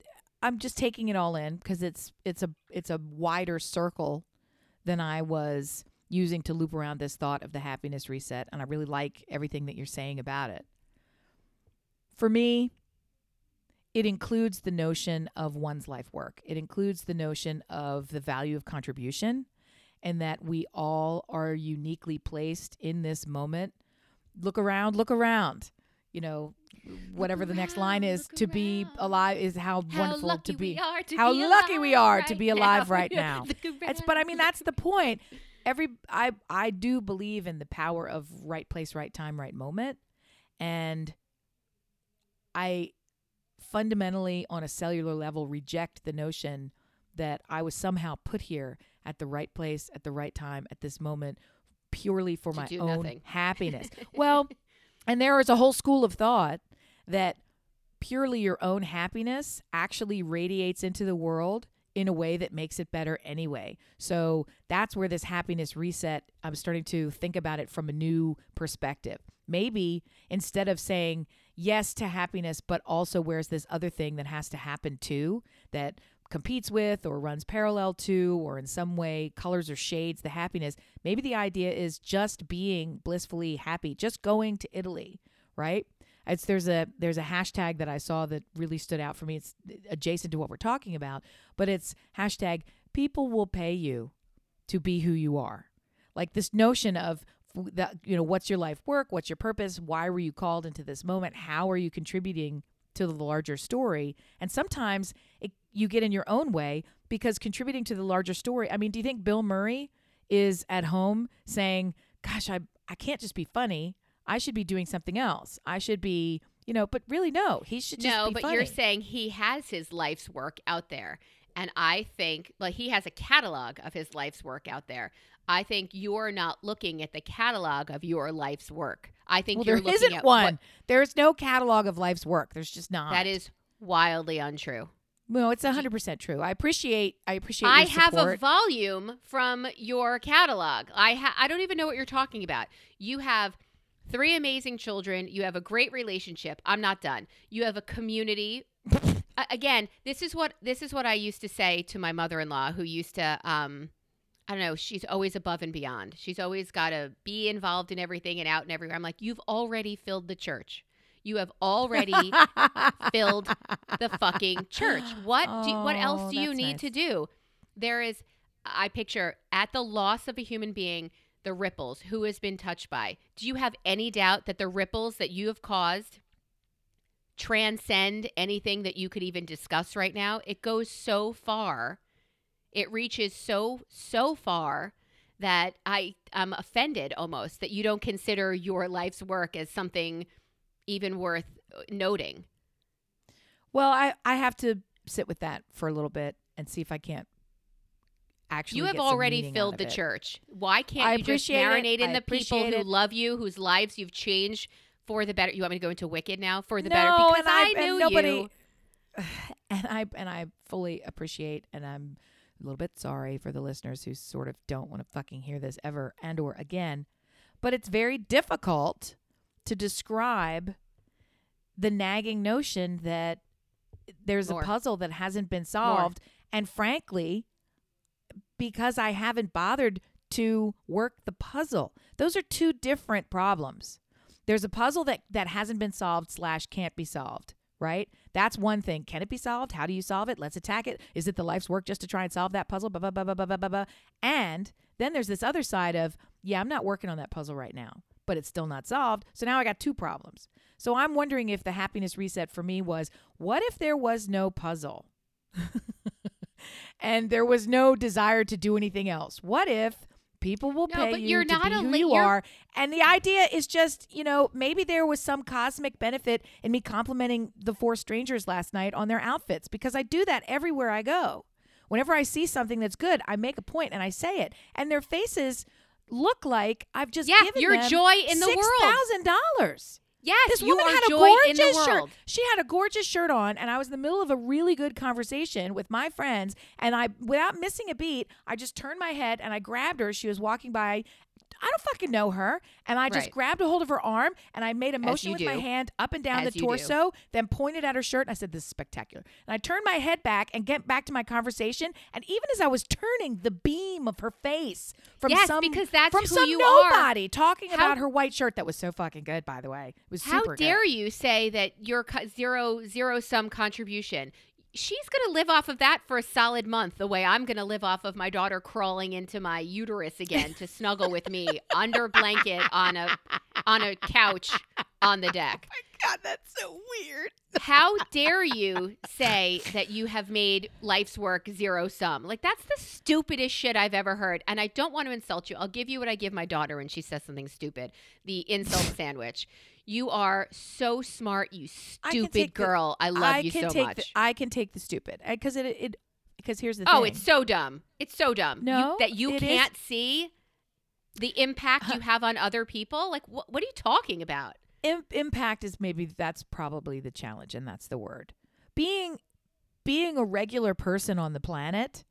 I'm just taking it all in because it's it's a it's a wider circle than I was using to loop around this thought of the happiness reset, and I really like everything that you're saying about it. For me, it includes the notion of one's life work. It includes the notion of the value of contribution, and that we all are uniquely placed in this moment. Look around, look around. You know, whatever the next line is, to be alive is how, How wonderful to be. to how be lucky we are right to be alive now. right now. But I mean that's the point. Every I I do believe in the power of right place, right time, right moment. And I fundamentally on a cellular level reject the notion that I was somehow put here at the right place at the right time at this moment purely for To my own nothing. happiness. well, and there is a whole school of thought that purely your own happiness actually radiates into the world in a way that makes it better anyway. So that's where this happiness reset, I'm starting to think about it from a new perspective. Maybe instead of saying yes to happiness, but also where's this other thing that has to happen too, that competes with or runs parallel to or in some way colors or shades the happiness, maybe the idea is just being blissfully happy, just going to Italy, right? It's there's a there's a hashtag that I saw that really stood out for me. It's adjacent to what we're talking about, but it's hashtag people will pay you to be who you are. Like this notion of that you know what's your life work, what's your purpose, why were you called into this moment, how are you contributing to the larger story? And sometimes it, you get in your own way because contributing to the larger story. I mean, do you think Bill Murray is at home saying, "Gosh, I I can't just be funny. I should be doing something else. I should be, you know." But really, no. He should just no, but funny. you're saying he has his life's work out there. And I think, like, he has a catalog of his life's work out there. I think you're not looking at the catalog of your life's work. I think well, you're there looking isn't one. what- There's no catalog of life's work. There's just not. that is wildly untrue. no. It's hundred percent true. I appreciate. I appreciate. I have a volume from your catalog. I ha- I don't even know what you're talking about. You have three amazing children. You have a great relationship. I'm not done. You have a community. A- Again, this is what this is what I used to say to my mother-in-law who used to um I don't know, she's always above and beyond. She's always got to be involved in everything and out and everywhere. I'm like, "You've already filled the church. You have already filled the fucking church. What do what Oh, else do oh, you need nice. to do? There is I picture at the loss of a human being the ripples who has been touched by. Do you have any doubt that the ripples that you have caused transcend anything that you could even discuss right now? It goes so far. It reaches so so far that I I'm offended almost that you don't consider your life's work as something even worth uh, noting. Well, I I have to sit with that for a little bit and see if I can't actually. You have already filled the it. church. Why can't I you just appreciate it. marinate in I the people appreciate who love you, whose lives you've changed for the better? You want me to go into Wicked now? For the no, better because and I, I, and knew nobody, you. And I and I fully appreciate, and I'm a little bit sorry for the listeners who sort of don't want to fucking hear this ever and or again, but it's very difficult to describe the nagging notion that there's More. a puzzle that hasn't been solved, and frankly, because I haven't bothered to work the puzzle. Those are two different problems. There's a puzzle that that hasn't been solved slash can't be solved. Right? That's one thing. Can it be solved? How do you solve it? Let's attack it. Is it the life's work just to try and solve that puzzle? Blah, blah, blah, blah, blah, blah, blah. And then there's this other side of, yeah, I'm not working on that puzzle right now, but it's still not solved. So now I got two problems. So I'm wondering if the happiness reset for me was what if there was no puzzle? and there was no desire to do anything else? What if people will No, pay but you you're to not be a who la- you are? And the idea is just, you know, maybe there was some cosmic benefit in me complimenting the four strangers last night on their outfits because I do that everywhere I go. Whenever I see something that's good, I make a point and I say it, and their faces look like I've just Yeah, given your them joy in the world. thousand dollars. Yes, This woman had a gorgeous shirt. She had a gorgeous shirt on, and I was in the middle of a really good conversation with my friends. And I, without missing a beat, I just turned my head and I grabbed her. She was walking by. I don't fucking know her. And I just Right. grabbed a hold of her arm and I made a motion with my hand up and down As the you do. torso, then pointed at her shirt. And I said, This is spectacular. And I turned my head back and get back to my conversation. And even as I was turning, the beam of her face from Yes, some because that's from some you are. nobody talking How- about her white shirt that was so fucking good, by the way. It was How super good. dare you say that your zero zero sum contribution? She's going to live off of that for a solid month, the way I'm going to live off of my daughter crawling into my uterus again to snuggle with me under blanket on a on a couch on the deck. Oh God, that's so weird. How dare you say that you have made life's work zero sum? Like that's the stupidest shit I've ever heard. And I don't want to insult you. I'll give you what I give my daughter when she says something stupid. The insult sandwich. You are so smart, you I stupid take the- girl. I love I you can so take much. The, I can take the stupid uh, because it it because here's the oh, thing. it's so dumb. It's so dumb. You- No, that you it is- can't see the impact you have on other people. Like what what are you talking about? Im- impact is maybe that's probably the challenge and that's the word. Being being a regular person on the planet.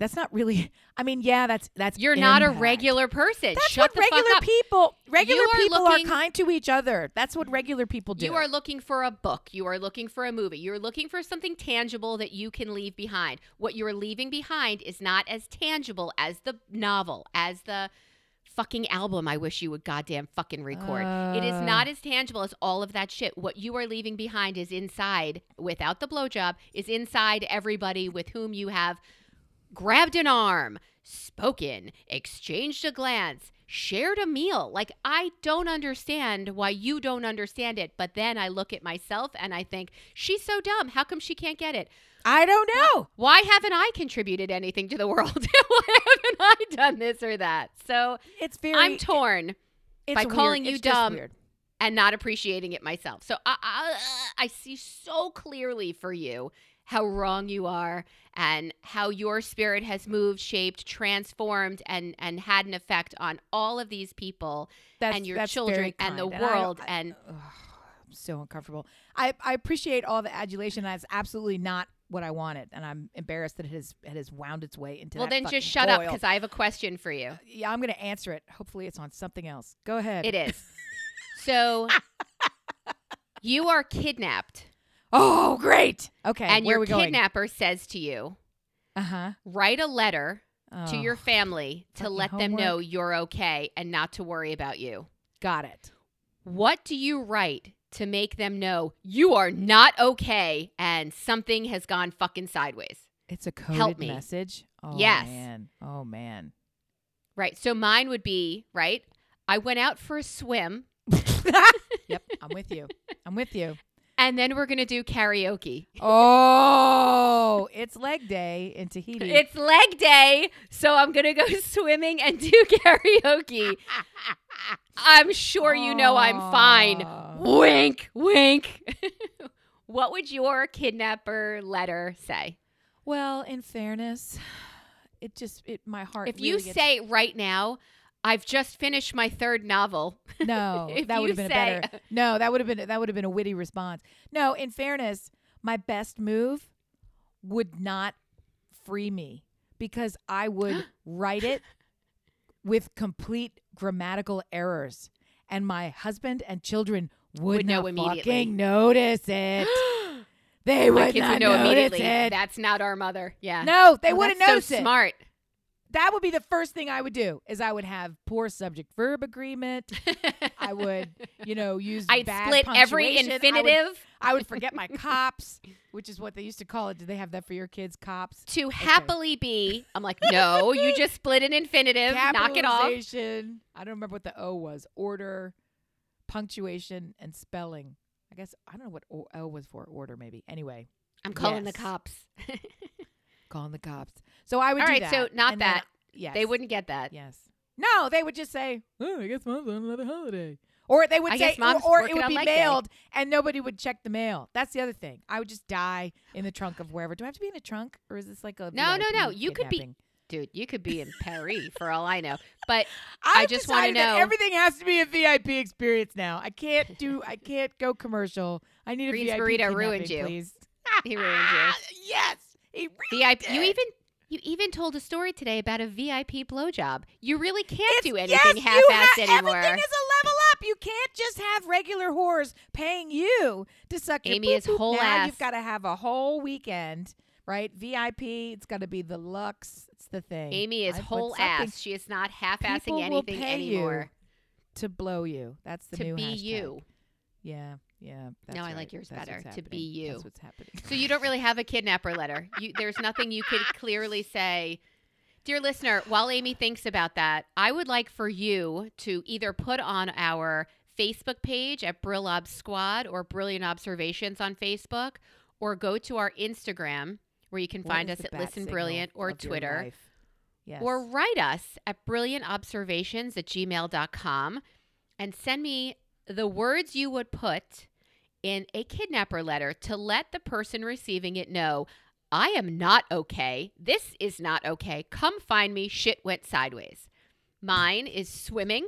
That's not really. I mean, yeah, that's that's. You're not a regular person. That's Shut what the regular fuck up. people. Regular are people looking- are kind to each other. That's what regular people do. You are looking for a book. You are looking for a movie. You're looking for something tangible that you can leave behind. What you're leaving behind is not as tangible as the novel, as the fucking album I wish you would goddamn fucking record. it is Uh. not as tangible as all of that shit. What you are leaving behind is inside, without the blowjob, is inside everybody with whom you have grabbed an arm, spoken, exchanged a glance, shared a meal. Like, I don't understand why you don't understand it. But then I look at myself and I think, she's so dumb. How come she can't get it? I don't know. Why haven't I contributed anything to the world? why haven't I done this or that? So It's very. I'm torn it's by weird. calling you It's dumb. and not appreciating it myself. So I, I, I see so clearly for you how wrong you are and how your spirit has moved, shaped, transformed, and and had an effect on all of these people That's, and your children and the kind. I world. I- and Ugh, I'm so uncomfortable. I, I appreciate all the adulation. That's absolutely not what I wanted, and I'm embarrassed that it has it has wound its way into. well, then just shut up because I have a question for you. yeah, I'm going to answer it. Hopefully, it's on something else. Go ahead. It is so. You are kidnapped, Oh, great. Okay, and your we going? kidnapper says to you, Uh huh. "Write a letter to Oh, your family to let them know you're okay and not to worry about you. got it. What do you write to make them know you are not okay and something has gone fucking sideways? It's a coded Help me. message. Oh Yes. man. Oh man. Right. So mine would be, right? I went out for a swim yep, I'm with you. I'm with you. and then we're going to do karaoke. Oh, it's leg day in Tahiti. It's leg day, so I'm going to go swimming and do karaoke. I'm sure you know I'm fine. Wink, wink. what would your kidnapper letter say? Well, in fairness, it just it my heart. If you gets- say right now, I've just finished my third novel. no, that would have been say- a better. No, that would have been that would have been a witty response. No, in fairness, my best move would not free me because I would write it with complete grammatical errors, and my husband and children would, Would know immediately. fucking notice it. They My would not know notice immediately. it. That's not our mother. Yeah. no, they Oh, wouldn't notice so it. smart. That would be the first thing I would do. Is I would have poor subject verb agreement. I would, you know, use. I'd split every punctuation. I would- infinitive I would forget my cops, which is what they used to call it. Do they have that for your kids? Cops. to happily be. I'm like, no, you just split an infinitive. Knock it off. Capitalization. I don't remember what the O was. Order, punctuation, and spelling. I guess I don't know what o, o was for. Order, maybe. Anyway, I'm calling the cops. calling the cops. So I would All right, that. so not and then- that. yes, They wouldn't get that. Yes. No, they would just say, "Oh, I guess mom's on another holiday." Or they would I say, or, or it would be leg day. mailed, and nobody would check the mail. That's the other thing. I would just die in the trunk of wherever. Do I have to be in a trunk, or is this like a No, no, no. You could be- Dude, you could be in Paris for all I know. But I've I just decided that know- everything has to be a VIP experience now. I can't do. I can't go commercial. I need Green's a VIP Burrito ruined you. Please. he ruined you. yes, he really VIP. You even you even told a story today about a VIP blowjob. You really can't It's- do anything you half-assed ha- anymore. Everything is a level up. You can't just have regular whores paying you to suck your Amy is boop boop. whole now ass. You've got to have a whole weekend, right? VIP. It's got to be the lux. It's the thing. Amy is I- whole ass. She is not half-assing anything anymore. to blow you. That's the To new be hashtag. you. Yeah, yeah. That's No, I like yours That's better, to be you. That's what's happening. So you don't really have a kidnapper letter. You, there's nothing you could clearly say. Dear listener, while Amy thinks about that, I would like for you to either put on our Facebook page at Brillob Squad or Brilliant Observations on Facebook, or go to our Instagram where you can What find us at Listen Brilliant or Twitter. Yes. Or write us at brilliantobservations at gmail.com and send me the words you would put in a kidnapper letter to let the person receiving it know I am not okay. This is not okay. Come find me. Shit went sideways. Mine is swimming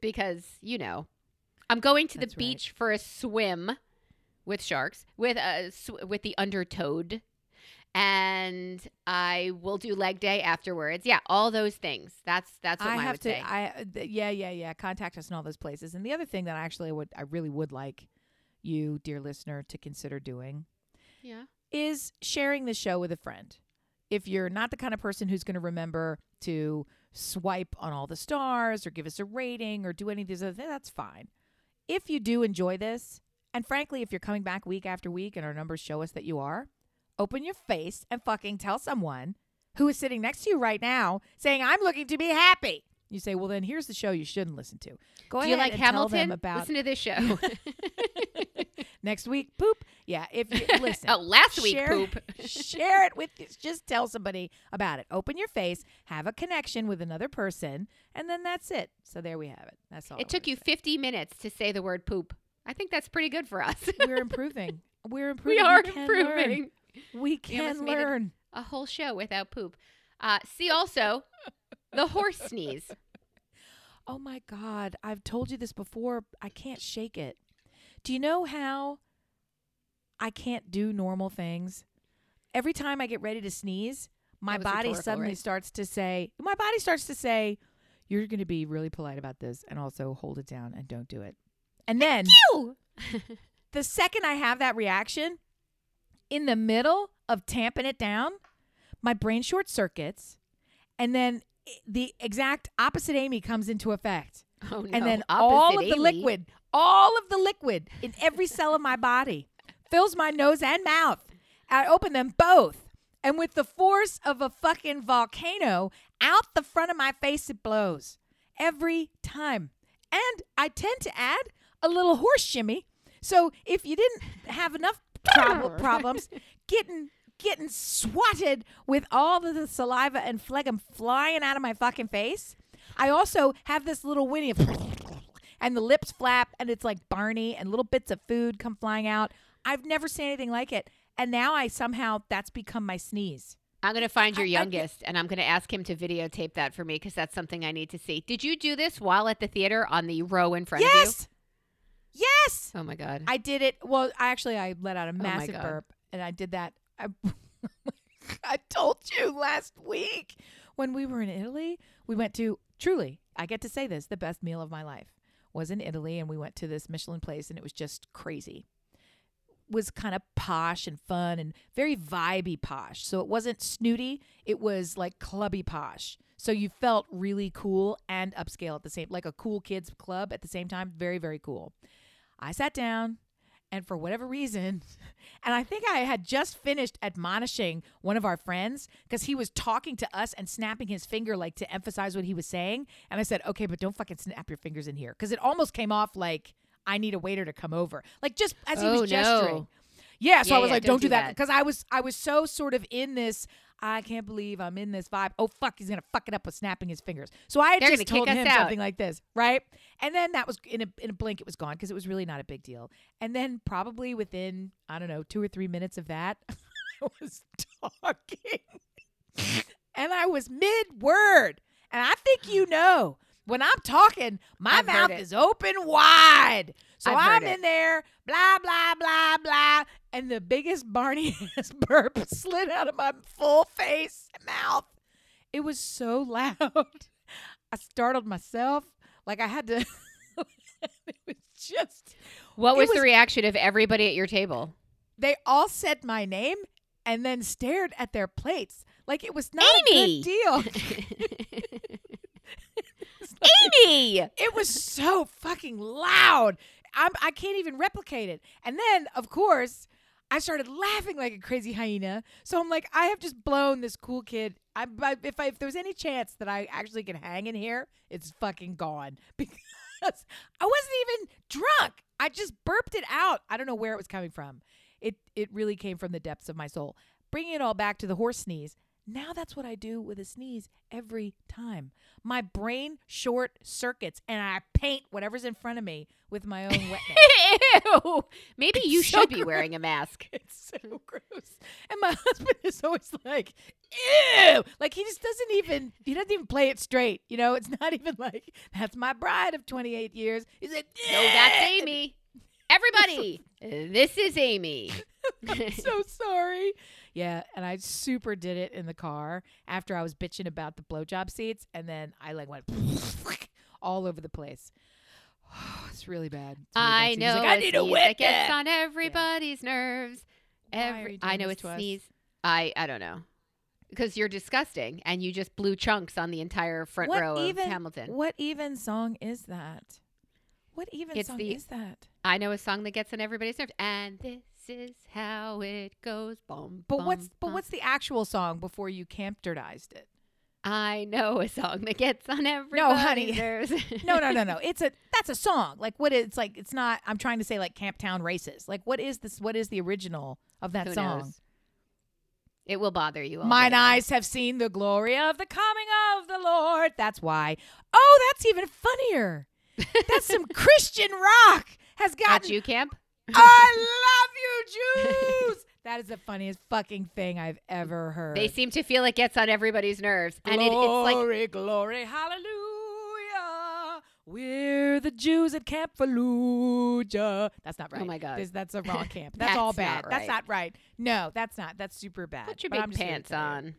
because, you know, I'm going to the That's right. beach for a swim with sharks, with a sw- with the undertowed and I will do leg day afterwards. Yeah, all those things. That's that's what I have would to. say. I yeah yeah yeah. Contact us in all those places. And the other thing that I actually would I really would like you, dear listener, to consider doing yeah. is sharing the show with a friend. If you're not the kind of person who's going to remember to swipe on all the stars or give us a rating or do any of these other things, that's fine. If you do enjoy this, and frankly, if you're coming back week after week and our numbers show us that you are, open your face and fucking tell someone who is sitting next to you right now saying, I'm looking to be happy. You say, well, then here's the show you shouldn't listen to. Go Do ahead you like and tell them about Listen to this show. next week. Poop. Yeah, if you listen. oh, last week share- poop. share it with just tell somebody about it open your face have a connection with another person and then that's it so there we have it that's all It took you 50 minutes to say the word poop. I think that's pretty good for us. we're improving we're improving. we are can improving. learn. we can learn A whole show without poop. Uh, see also the horse sneeze. oh my god i've told you this before i can't shake it do you know how i can't do normal things every time i get ready to sneeze my body suddenly right? starts to say my body starts to say you're going to be really polite about this and also hold it down and don't do it and then the second I have that reaction, in the middle of tamping it down, my brain short circuits, and then the exact opposite Amy comes into effect. Oh no. and then all Opposite of the Amy. liquid, all of the liquid in every cell of my body fills my nose and mouth. I open them both. And with the force of a fucking volcano out the front of my face, it blows every time. And I tend to add a little horse shimmy. So if you didn't have enough prob- problems getting getting swatted with all of the saliva and phlegm flying out of my fucking face, I also have this little whinny of and the lips flap and it's like Barney and little bits of food come flying out. I've never seen anything like it. And now I somehow that's become my sneeze. I'm going to find your I- I youngest and I'm going to ask him to videotape that for me because that's something I need to see. Did you do this while at the theater on the row in front yes. Of you? Yes. Yes. Oh my God. I did it. Well, I actually I let out a oh massive God. burp and I did that. I, oh I told you last week when we were in Italy, we went to truly, I get to say this, the best meal of my life was in Italy and we went to this Michelin place and it was just crazy. Was kind of posh and fun and very vibey posh. So it wasn't snooty, it was like clubby posh. So you felt really cool and upscale at the same like a cool kids club at the same time. Very, very cool. I sat down and for whatever reason, and I think I had just finished admonishing one of our friends because he was talking to us and snapping his finger like to emphasize what he was saying. And I said, okay, but don't fucking snap your fingers in here because it almost came off like I need a waiter to come over, like just as he Oh, was no. gesturing. Yeah, so Yeah, I was yeah, like, don't don't, do that. because I was I was so sort of in this. I can't believe I'm in this vibe. Oh fuck, he's gonna fuck it up with snapping his fingers. So I had just told him out. something like this, right? And then that was in a in a blink, it was gone because it was really not a big deal. And then probably within I don't know two or three minutes of that, I was talking, and I was mid word, and I think you know. When I'm talking, my I've mouth is open wide. So I've I'm in there, blah, blah, blah, blah. And the biggest Barney ass burp slid out of my full face and mouth. It was so loud. I startled myself. Like I had to. it was just. What It was, the reaction of everybody at your table? They all said my name and then stared at their plates. Like it was not Amy! a good deal. Amy! It was so fucking loud. I'm, I can't even replicate it. And then, of course, I started laughing like a crazy hyena. So I'm like, I have just blown this cool kid. I, I, if I, if there's any chance that I actually can hang in here, it's fucking gone because I wasn't even drunk. I just burped it out. I don't know where it was coming from. It it really came from the depths of my soul. Bringing it all back to the horse sneeze. Now that's what I do with a sneeze every time. My brain short circuits and I paint whatever's in front of me with my own wetness. Ew! Maybe you so should be wearing a mask. It's so gross. And my husband is always like, ew. Like he just doesn't even he doesn't even play it straight. You know, it's not even like that's my bride of twenty eight years. He's like, No, that's. Amy. Everybody, this is Amy. I'm so sorry. Yeah, and I super did it in the car after I was bitching about the blowjob seats, and then I like went all over the place. Oh, it's really bad. It's really I bad. Know like, I need a sneeze that gets on everybody's nerves. Every I know it's sneeze. I I don't know because you're disgusting and you just blew chunks on the entire front What row even? of Hamilton. What even song is that? What even It's song the- is that? I know a song that gets on everybody's nerves, and this is how it goes. Boom. But bum, what's but bum. what's the actual song before you campdardized it? I know a song that gets on every. No, honey. No, no, no, no. It's a that's a song. Like what it's like. It's not. I'm trying to say like Camp Town Races. Like what is this? What is the original of that Who song? knows? It will bother you. all Mine eyes have seen the glory of the coming of the Lord. That's why. Oh, that's even funnier. That's some Christian rock has At you camp. I love you, Jews. That is the funniest fucking thing I've ever heard. They seem to feel it gets on everybody's nerves, and it, it's like glory, glory, hallelujah. We're the Jews at Camp Fallujah. That's not right. Oh my God. This- that's a wrong camp. That's, all That's not bad. That's not right. No, that's not. That's super bad. put your But big I'm just here to pants on.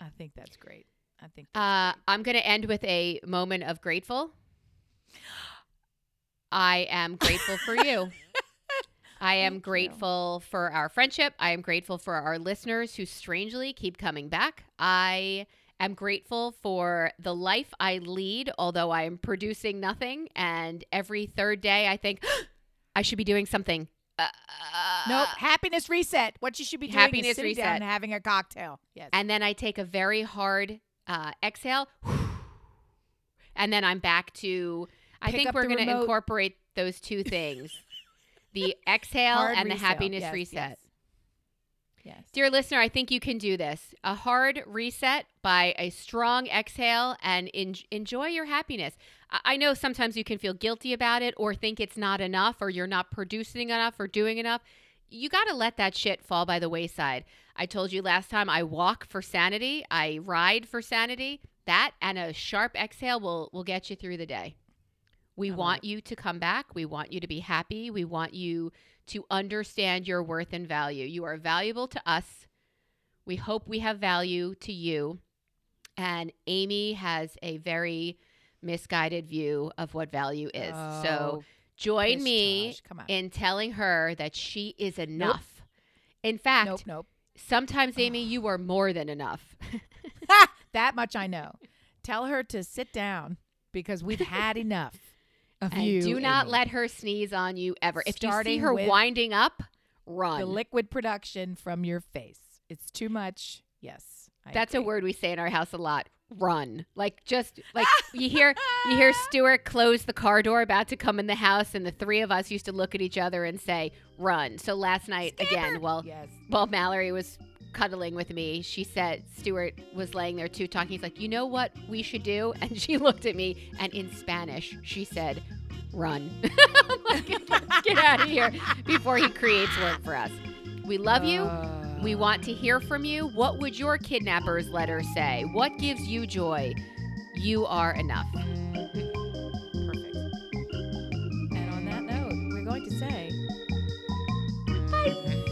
I think that's great. I think. That's Uh, great. I'm going to end with a moment of grateful. I am grateful for you. I am Thank you. grateful for our friendship. I am grateful for our listeners who strangely keep coming back. I am grateful for the life I lead, although I am producing nothing. And every third day, I think I should be doing something. Uh, Nope. Happiness reset. What you should be doing Happiness is sitting reset. down and having a cocktail. Yes. and then I take a very hard uh, exhale, and then I'm back to. I Pick think we're going to incorporate those two things: the exhale Hard and the reset. happiness Yes, reset. Yes. yes. Dear listener, I think you can do this. A hard reset by a strong exhale and en- enjoy your happiness. I-, I know sometimes you can feel guilty about it or think it's not enough or you're not producing enough or doing enough. You got to let that shit fall by the wayside. I told you last time I walk for sanity, I ride for sanity. That and a sharp exhale will will get you through the day. We I want you to come back. We want you to be happy. We want you to understand your worth and value. You are valuable to us. We hope we have value to you. And Amy has a very misguided view of what value is. so Oh, join me. In telling her that she is enough. In fact, nope. Nope. sometimes, Amy, you are more than enough. That much I know. Tell her to sit down because we've had enough of And you. do not let her sneeze on you ever. If you see her winding up, run. the liquid production from your face. It's too much. Yes. I That's a word we say in our house a lot. Run. Like just like you hear you hear Stuart close the car door about to come in the house and the three of us used to look at each other and say, "Run." So last night again, while Yes. while Mallory was cuddling with me, she said Stuart was laying there too talking. He's like, "You know what we should do?" And she looked at me and in Spanish, she said, "Run." Like, get out of here before he creates work for us. We love you. We uh. want to hear from you. What would your kidnapper's letter say? What gives you joy? You are enough. Perfect. And on that note, we're going to say bye.